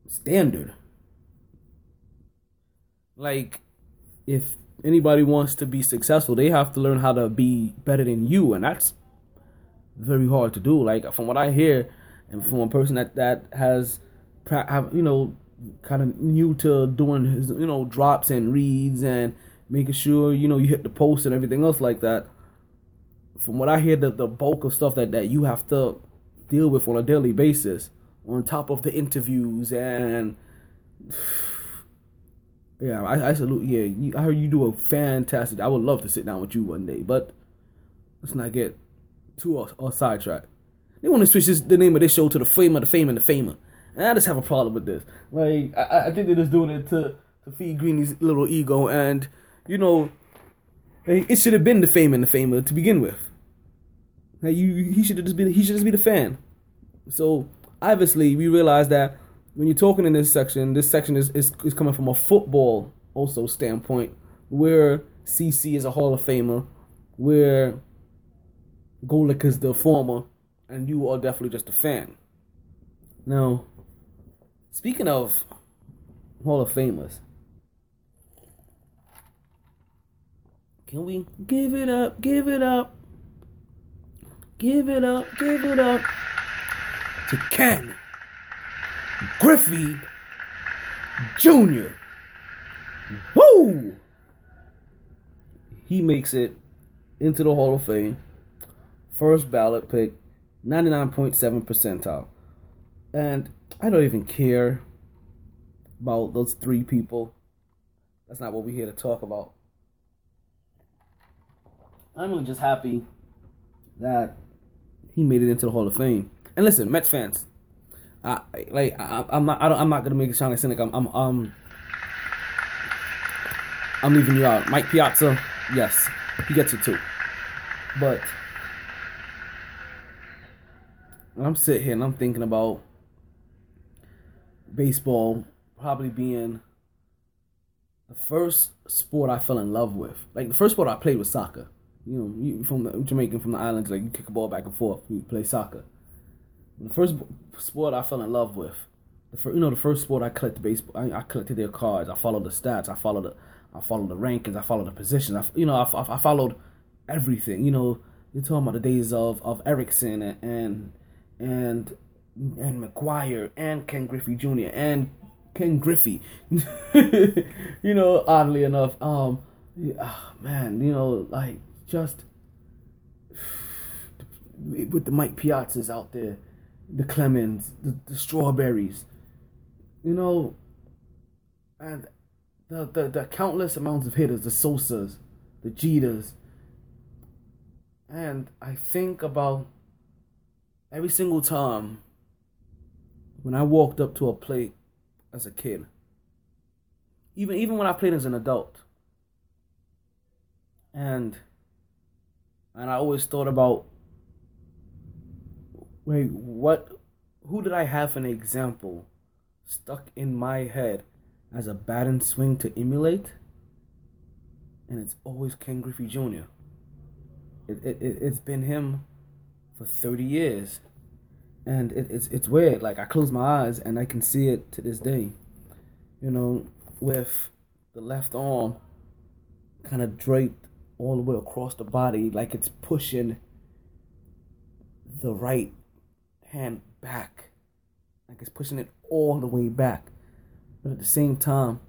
standard. Like, if anybody wants to be successful, they have to learn how to be better than you, and that's very hard to do. Like, from what I hear, and from a person that that has, have you know, kind of new to doing his you know drops and reads and making sure you know you hit the post and everything else like that. From what I hear, the the bulk of stuff that that you have to deal with on a daily basis, on top of the interviews and. Yeah, I, I salute. Yeah, you, I heard you do a fantastic. I would love to sit down with you one day, but let's not get too off, off sidetracked. They want to switch this, the name of this show to the Fame of the Fame and the Famer. And I just have a problem with this. Like, I, I think they're just doing it to to feed Greeny's little ego, and you know, it should have been the fame and the famer to begin with. Like you, he should just be he should just be the fan. So obviously, we realize that when you're talking in this section, this section is is, is coming from a football also standpoint, where CC is a Hall of Famer, where Golic is the former, and you are definitely just a fan. Now, speaking of Hall of Famers, can we give it up, give it up, give it up, give it up to Ken Griffey Jr. Woo! He makes it into the Hall of Fame. First ballot pick, 99.7 percentile. And I don't even care about those three people. That's not what we're here to talk about. I'm really just happy that he made it into the Hall of Fame. And listen, Mets fans, I like I, I'm not I don't, I'm not gonna make it sound like cynic. I'm I'm um I'm leaving you out. Mike Piazza, yes, he gets it too. But I'm sitting here and I'm thinking about baseball probably being the first sport I fell in love with. Like the first sport I played was soccer. You know, you from the Jamaican from the islands, like you kick a ball back and forth. You play soccer. The first sport I fell in love with, the first, you know, the first sport I collected baseball. I, I collected their cards. I followed the stats. I followed the, I followed the rankings. I followed the positions. I, you know, I, I, I followed everything. You know, you're talking about the days of of Erickson and and and, and McGwire and Ken Griffey Jr. and Ken Griffey. you know, oddly enough, um, oh, man, you know, like just with the Mike Piazzas out there, the Clemens, the, the Strawberries, you know, and the, the the countless amounts of hitters, the Sosas, the Jeters, and I think about every single time when I walked up to a plate as a kid, even even when I played as an adult, and and I always thought about wait what who did I have an example stuck in my head as a bat and swing to emulate, and it's always Ken Griffey Jr. It, it, it, it's been him for 30 years. And it, it's, it's weird. Like, I close my eyes and I can see it to this day. You know, with the left arm kind of draped all the way across the body, like it's pushing the right hand back. Like it's pushing it all the way back. But at the same time,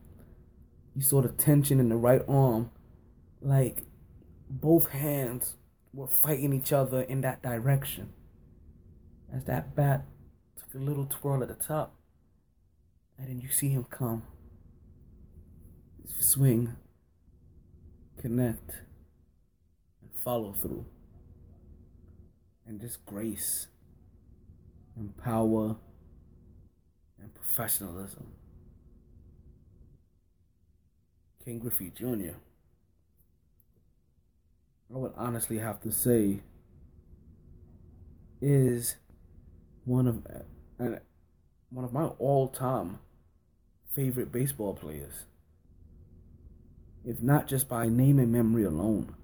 you saw the tension in the right arm. Like both hands were fighting each other in that direction. As that bat took a little twirl at the top, and then you see him come, swing, connect, and follow through, and just grace, and power, and professionalism. Ken Griffey Jr. I would honestly have to say is one of and one of my all-time favorite baseball players. If not just by name and memory alone.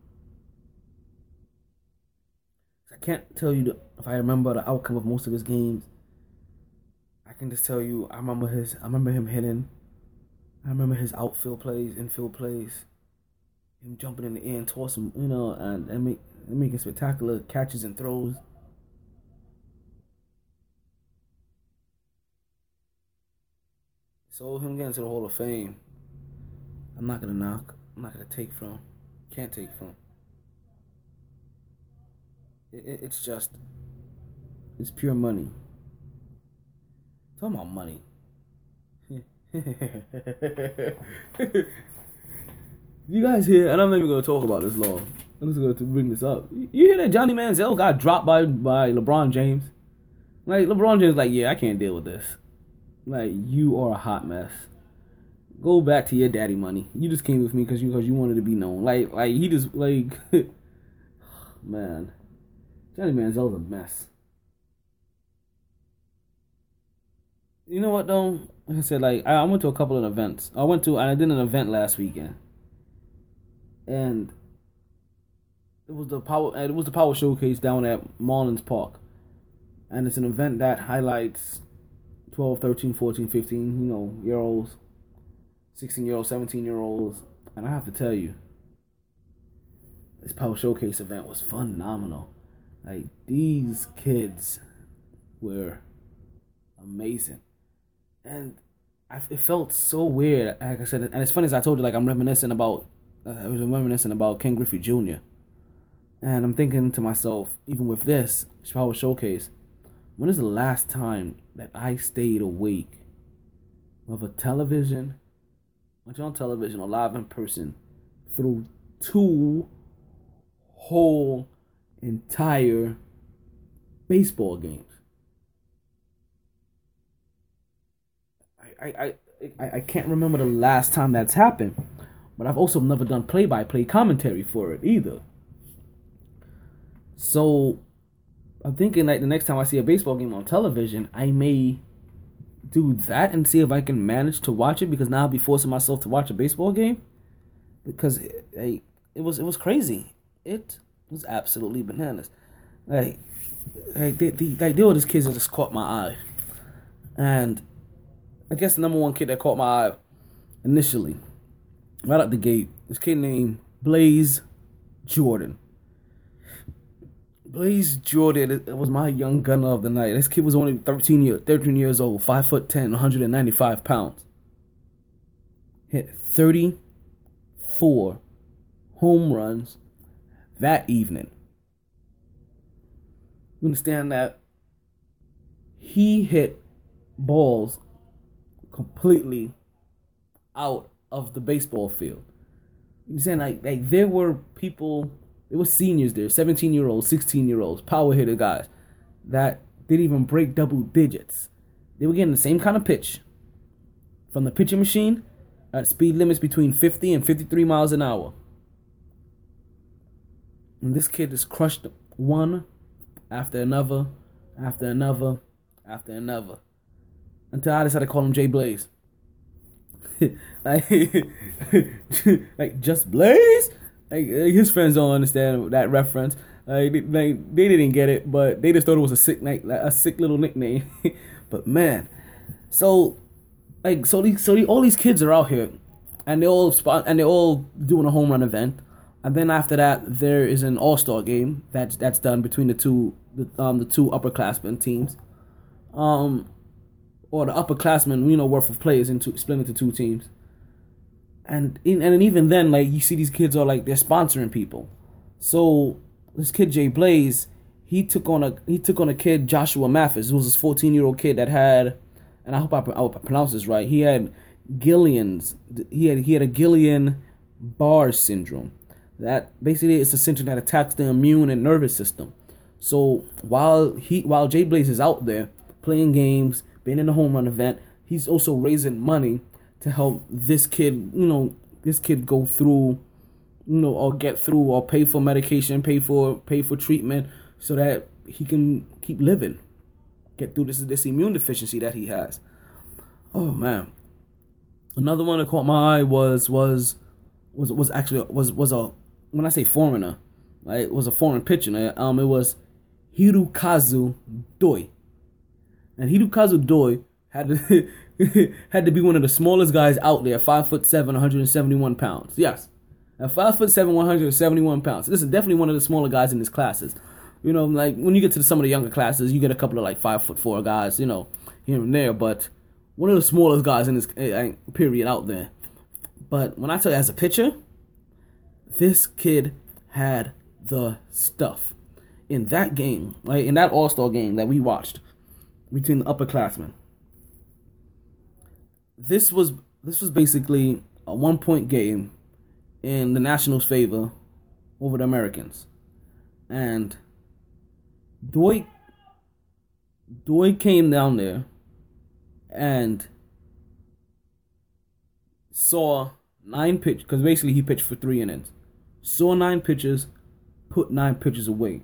I can't tell you if I remember the outcome of most of his games. I can just tell you I remember his I remember him hitting. I remember his outfield plays, infield plays him jumping in the air and tossing, you know, and, and, make, and making spectacular catches and throws. So him getting to the Hall of Fame, I'm not gonna knock. I'm not gonna take from. Can't take from. It, it, it's just, it's pure money. Talking about money. You guys hear, and I'm not even gonna talk about this long. I'm just to bring this up. You hear that Johnny Manziel got dropped by by LeBron James? Like LeBron James, like, yeah, I can't deal with this. Like you are a hot mess. go back to your daddy money. You just came with me because you because you wanted to be known. Like like he just like man, Johnny Manziel's a mess. You know what though? Like I said, like I, I went to a couple of events. I went to I did an event last weekend, and it was the power. It was the power showcase down at Marlins Park, and it's an event that highlights 12, 13, 14, 15, you know, year olds, 16 year olds, 17 year olds. And I have to tell you, this Power Showcase event was phenomenal. Like, these kids were amazing. And I, it felt so weird. Like I said, and it's funny as I told you, like, I'm reminiscing about, uh, I was reminiscing about Ken Griffey Jr. And I'm thinking to myself, even with this Power Showcase, when is the last time that I stayed awake of a television, watch on television or live in person, through two whole entire baseball games? I, I, I, I can't remember the last time that's happened, but I've also never done play by play commentary for it either. So I'm thinking like the next time I see a baseball game on television, I may do that and see if I can manage to watch it because now I'll be forcing myself to watch a baseball game because it, it, it was it was crazy. It was absolutely bananas. Like, like they, they, like were these kids that just caught my eye, and I guess the number one kid that caught my eye initially, right out the gate, this kid named Blaze Jordan. Blaze Jordan it was my young gunner of the night. This kid was only 13 years, 13 years old, 5 foot 10, 195 pounds. Hit 34 home runs that evening. You understand that he hit balls completely out of the baseball field. You understand like like there were people there were seniors there, 17 year olds, 16 year olds, power hitter guys that didn't even break double digits. They were getting the same kind of pitch from the pitching machine at speed limits between 50 and 53 miles an hour. And this kid just crushed one after another, after another, after another. Until I decided to call him Jay Blaze. like, like just Blaze? Like his friends don't understand that reference. Like they, they, they didn't get it, but they just thought it was a sick like a sick little nickname. but man, so like so these so the, all these kids are out here, and they all spot and they're all doing a home run event, and then after that there is an all star game that's that's done between the two the um the two upperclassmen teams, um, or the upperclassmen you know worth of players into split into two teams and in, and even then, like you see these kids are like they're sponsoring people. So this kid Jay Blaze, he took on a he took on a kid Joshua Mathis, who was this fourteen year old kid that had, and I hope I, I pronounce this right. He had Guillain's he had he had a Gillian Barre syndrome. That basically it's a syndrome that attacks the immune and nervous system. So while he while Jay Blaze is out there playing games, being in the home run event, he's also raising money to help this kid, you know, this kid go through, you know, or get through or pay for medication, pay for pay for treatment so that he can keep living. Get through this this immune deficiency that he has. Oh man. Another one that caught my eye was was was was actually was was a when I say foreigner, like it was a foreign pitcher. Um it was Hirokazu Doi. And Hirokazu Doi had had to be one of the smallest guys out there, five foot seven, 171 pounds. Yes, at five foot seven, 171 pounds. This is definitely one of the smaller guys in his classes. You know, like when you get to some of the younger classes, you get a couple of like five foot four guys, you know, here and there. But one of the smallest guys in this uh, period out there. But when I tell you as a pitcher, this kid had the stuff in that game, like in that All Star game that we watched between the upperclassmen this was this was basically a one point game in the Nationals' favor over the Americans, and Doi Doi came down there and saw nine pitch because basically he pitched for three innings. Saw nine pitches, put nine pitches away,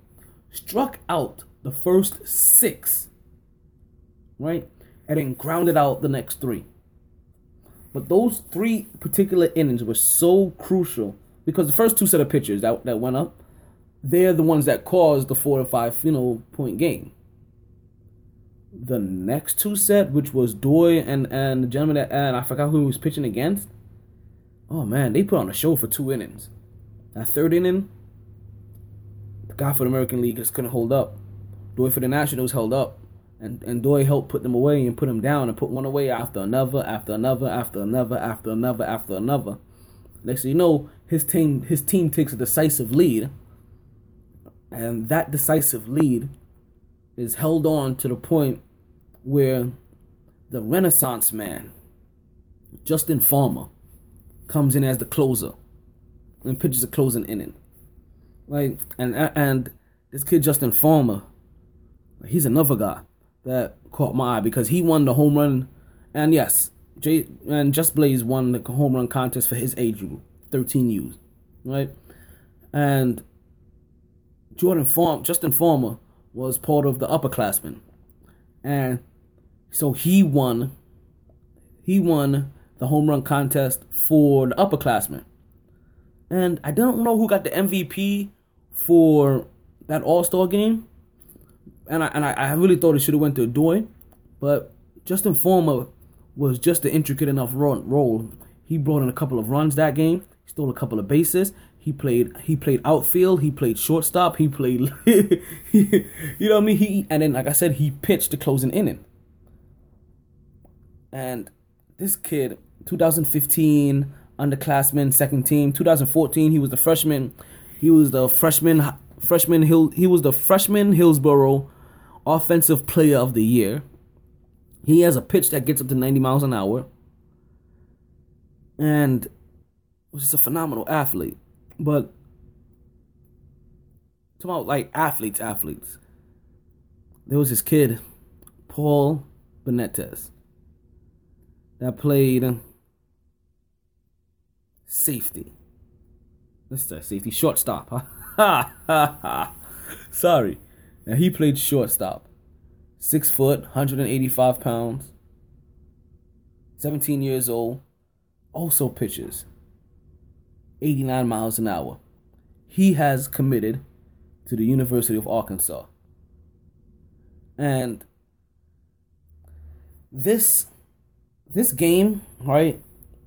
struck out the first six, right, and then grounded out the next three. But those three particular innings were so crucial because the first two set of pitchers that, that went up, they're the ones that caused the four to five, you know, point game. The next two set, which was Doi and and the gentleman that and I forgot who he was pitching against. Oh man, they put on a show for two innings. That third inning, the guy for the American League just couldn't hold up. Doi for the Nationals held up. And and Doi helped put them away and put them down and put one away after another, after another, after another, after another, after another. Next thing you know, his team his team takes a decisive lead. And that decisive lead is held on to the point where the Renaissance man, Justin Farmer, comes in as the closer and pitches a closing inning. Like and and this kid Justin Farmer, he's another guy that caught my eye because he won the home run, and yes, Jay and Just Blaze won the home run contest for his age group, 13 U's, right? And Jordan Farm, Justin Farmer was part of the upperclassmen, and so he won. He won the home run contest for the upperclassmen, and I don't know who got the MVP for that All Star game, and I and I, I really thought it should have went to Doi, but Justin Farmer was just an intricate enough role. He brought in a couple of runs that game. He stole a couple of bases. He played he played outfield. He played shortstop. He played, you know what I mean. He and then like I said, he pitched the closing inning. And this kid, 2015 underclassman, second team. 2014, he was the freshman. He was the freshman freshman Hill. He was the freshman Hillsboro offensive player of the year. He has a pitch that gets up to 90 miles an hour. And was just a phenomenal athlete. But talking about like athletes, athletes. There was this kid, Paul Benitez, that played safety. Let's safety, shortstop. Ha. Sorry. Now he played shortstop. Six foot, 185 pounds. 17 years old. Also pitches. 89 miles an hour. He has committed to the University of Arkansas. And this this game, right?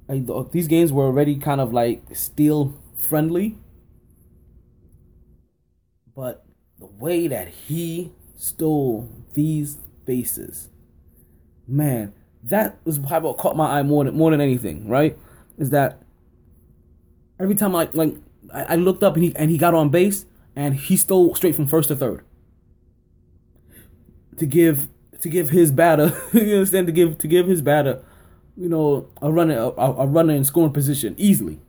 Like, these games were already kind of like steel friendly. But the way that he stole these bases, man, that was probably what caught my eye more than more than anything, right? Is that every time I like I, looked up and he and he got on base and he stole straight from first to third. To give to give his batter, you understand, to give to give his batter, you know, a runner a, a runner in scoring position easily.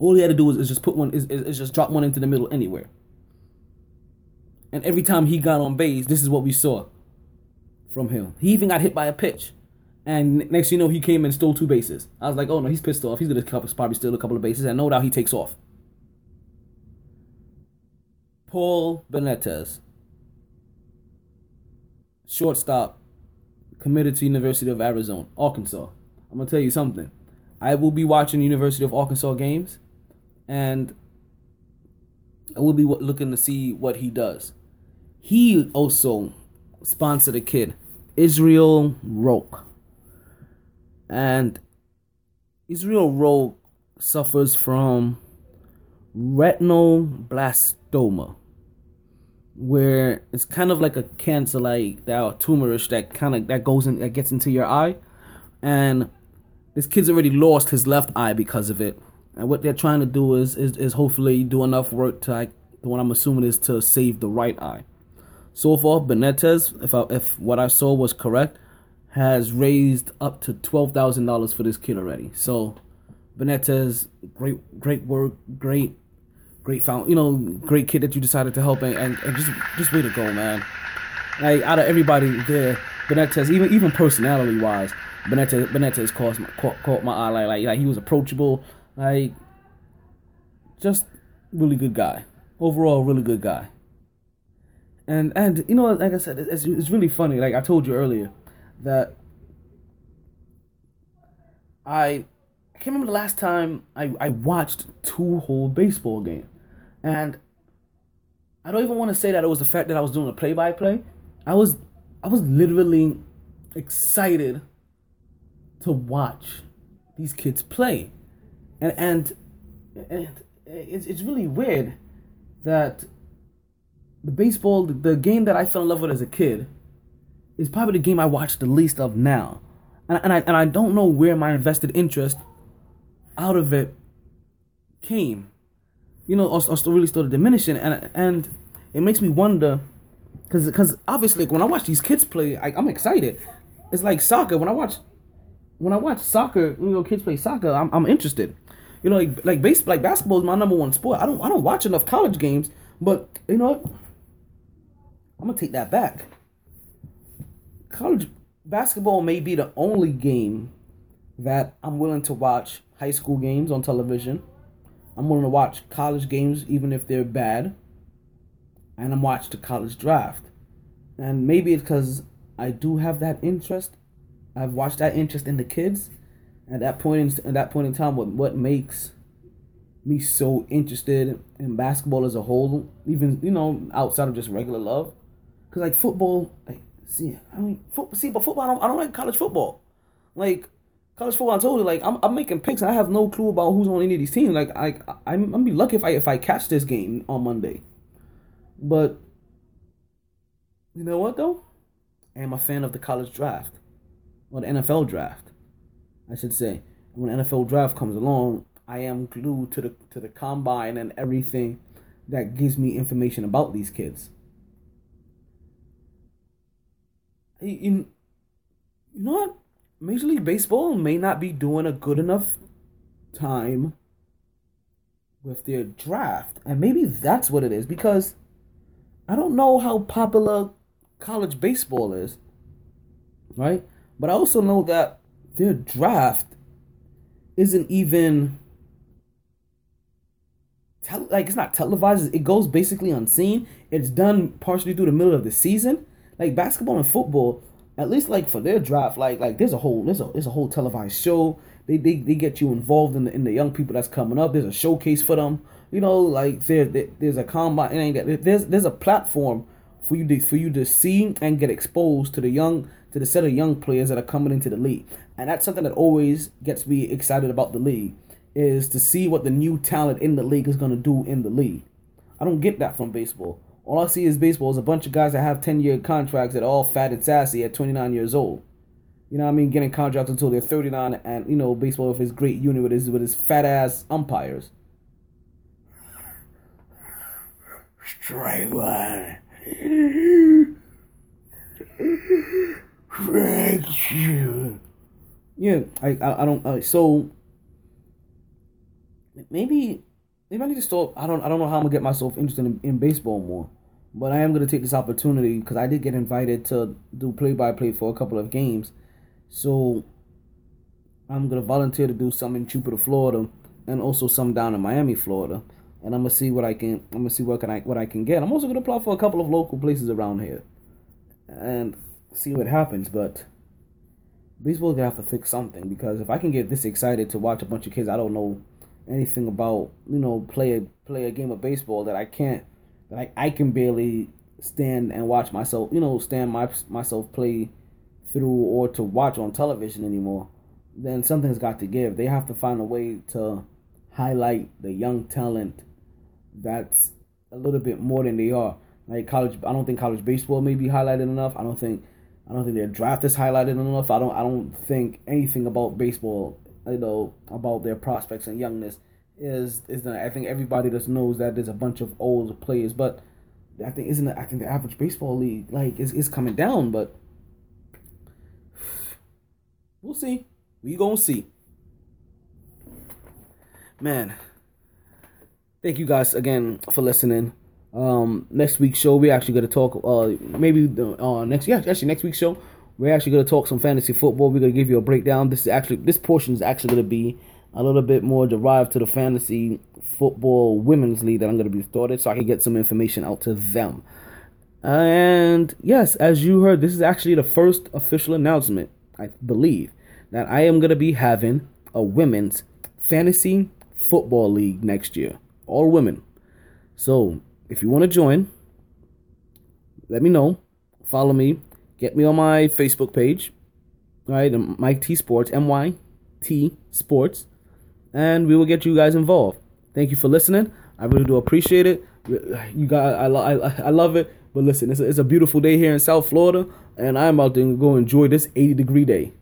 All he had to do is, is just put one is, is just drop one into the middle anywhere. And every time he got on base, this is what we saw from him. He even got hit by a pitch. And next you know, he came and stole two bases. I was like, oh no, he's pissed off. He's gonna probably steal a couple of bases, and no doubt he takes off. Paul Benitez, shortstop, committed to University of Arizona, Arkansas. I'm gonna tell you something. I will be watching University of Arkansas games, and I will be looking to see what he does. He also sponsored a kid, Israel Roque. And Israel Roque suffers from retinoblastoma, where it's kind of like a cancer, like that tumorish that kind of that goes in that gets into your eye, and this kid's already lost his left eye because of it. And what they're trying to do is is, is hopefully do enough work to like the one I'm assuming is to save the right eye. So far, Benitez, if I, if what I saw was correct, has raised up to twelve thousand dollars for this kid already. So, Benitez, great great work, great great found, you know, great kid that you decided to help, and, and, and just just way to go, man. Like out of everybody there, Benitez, even even personality wise, Benitez Benitez caught my caught, caught my eye like, like like he was approachable, like just really good guy. Overall, really good guy. And and you know, like I said, it's, it's really funny. Like I told you earlier, that I I can't remember the last time I, I watched two whole baseball games. And I don't even want to say that it was the fact that I was doing a play by play. I was I was literally excited to watch these kids play. And and, and it's, it's really weird that the baseball, the game that I fell in love with as a kid, is probably the game I watch the least of now. And, and I and I don't know where my invested interest out of it came. You know, or, or really started diminishing, and and it makes me wonder, because because obviously like, when I watch these kids play, I, I'm excited. It's like soccer. When I watch when I watch soccer, you know, kids play soccer, I'm, I'm interested. You know, like like base like basketball is my number one sport. I don't I don't watch enough college games, but you know? I'm gonna take that back. College basketball may be the only game that I'm willing to watch high school games on television. I'm willing to watch college games even if they're bad. And I'm watch the college draft. And maybe it's because I do have that interest. I've watched that interest in the kids. At that point in at that point in time, what what makes me so interested in basketball as a whole, even you know outside of just regular love, because like football, like see, I mean, see, but football, I don't, I don't like college football. Like college football, I told you, like I'm, I'm making picks, and I have no clue about who's on any of these teams. Like I, I'm, I'm gonna be lucky if I if I catch this game on Monday. But you know what though, I am a fan of the college draft, or the NFL draft, I should say. When NFL draft comes along, I am glued to the to the combine and everything that gives me information about these kids. You, you know what? Major League Baseball may not be doing a good enough time with their draft. And maybe that's what it is because I don't know how popular college baseball is, right? But I also know that their draft isn't even tel- like it's not televised. It goes basically unseen. It's done partially through the middle of the season. Like basketball and football, at least like for their draft, like like there's a whole there's a there's a whole televised show. They they, they get you involved in the in the young people that's coming up. There's a showcase for them. You know, like there, there there's a combine. There's there's a platform for you to for you to see and get exposed to the young to the set of young players that are coming into the league. And that's something that always gets me excited about the league is to see what the new talent in the league is going to do in the league. I don't get that from baseball. All I see is baseball is a bunch of guys that have 10 year contracts that are all fat and sassy at 29 years old. You know what I mean? Getting contracts until they're 39 and, you know, baseball with his great unit with his, with his fat ass umpires. Strike one. Strike you. Yeah, I, I, I don't, uh, so maybe maybe I need to stop. I don't I don't know how I'm gonna get myself interested in, in baseball more. But I am going to take this opportunity because I did get invited to do play by play for a couple of games. So I'm going to volunteer to do some in Jupiter, Florida, and also some down in Miami, Florida. And I'm gonna see what I can. I'm gonna see what can I what I can get. I'm also gonna apply for a couple of local places around here, and see what happens. But baseball's gonna have to fix something because if I can get this excited to watch a bunch of kids I don't know anything about, you know, play a play a game of baseball that I can't I, I can barely stand and watch myself, you know, stand my myself play through or to watch on television anymore, then something's got to give. They have to find a way to highlight the young talent that's a little bit more than they are. Like college, I don't think college baseball may be highlighted enough. I don't think, I don't think their draft is highlighted enough. I don't, I don't think anything about baseball, you know, about their prospects and youngness is is I think everybody just knows that there's a bunch of old players, but I think isn't I think the average baseball league like is is coming down, but we'll see. We gonna see. Man, thank you guys again for listening. Um, next week's show we actually gonna talk. Uh, maybe the uh next yeah actually next week's show We're actually to talk some fantasy football. We're to give you a breakdown. This is actually this portion is actually to be a little bit more derived to the fantasy football women's league that I'm going to be started, so I can get some information out to them. And yes, as you heard, this is actually the first official announcement, I believe, that I am going to be having a women's fantasy football league next year. All women. So if you want to join, let me know. Follow me. Get me on my Facebook page. All right, MyT Sports, M Y T Sports, and we will get you guys involved. Thank you for listening. I really do appreciate it. You guys, I, I, I love it. But listen, it's a, it's a beautiful day here in South Florida, and I'm about to go enjoy this 80 degree day.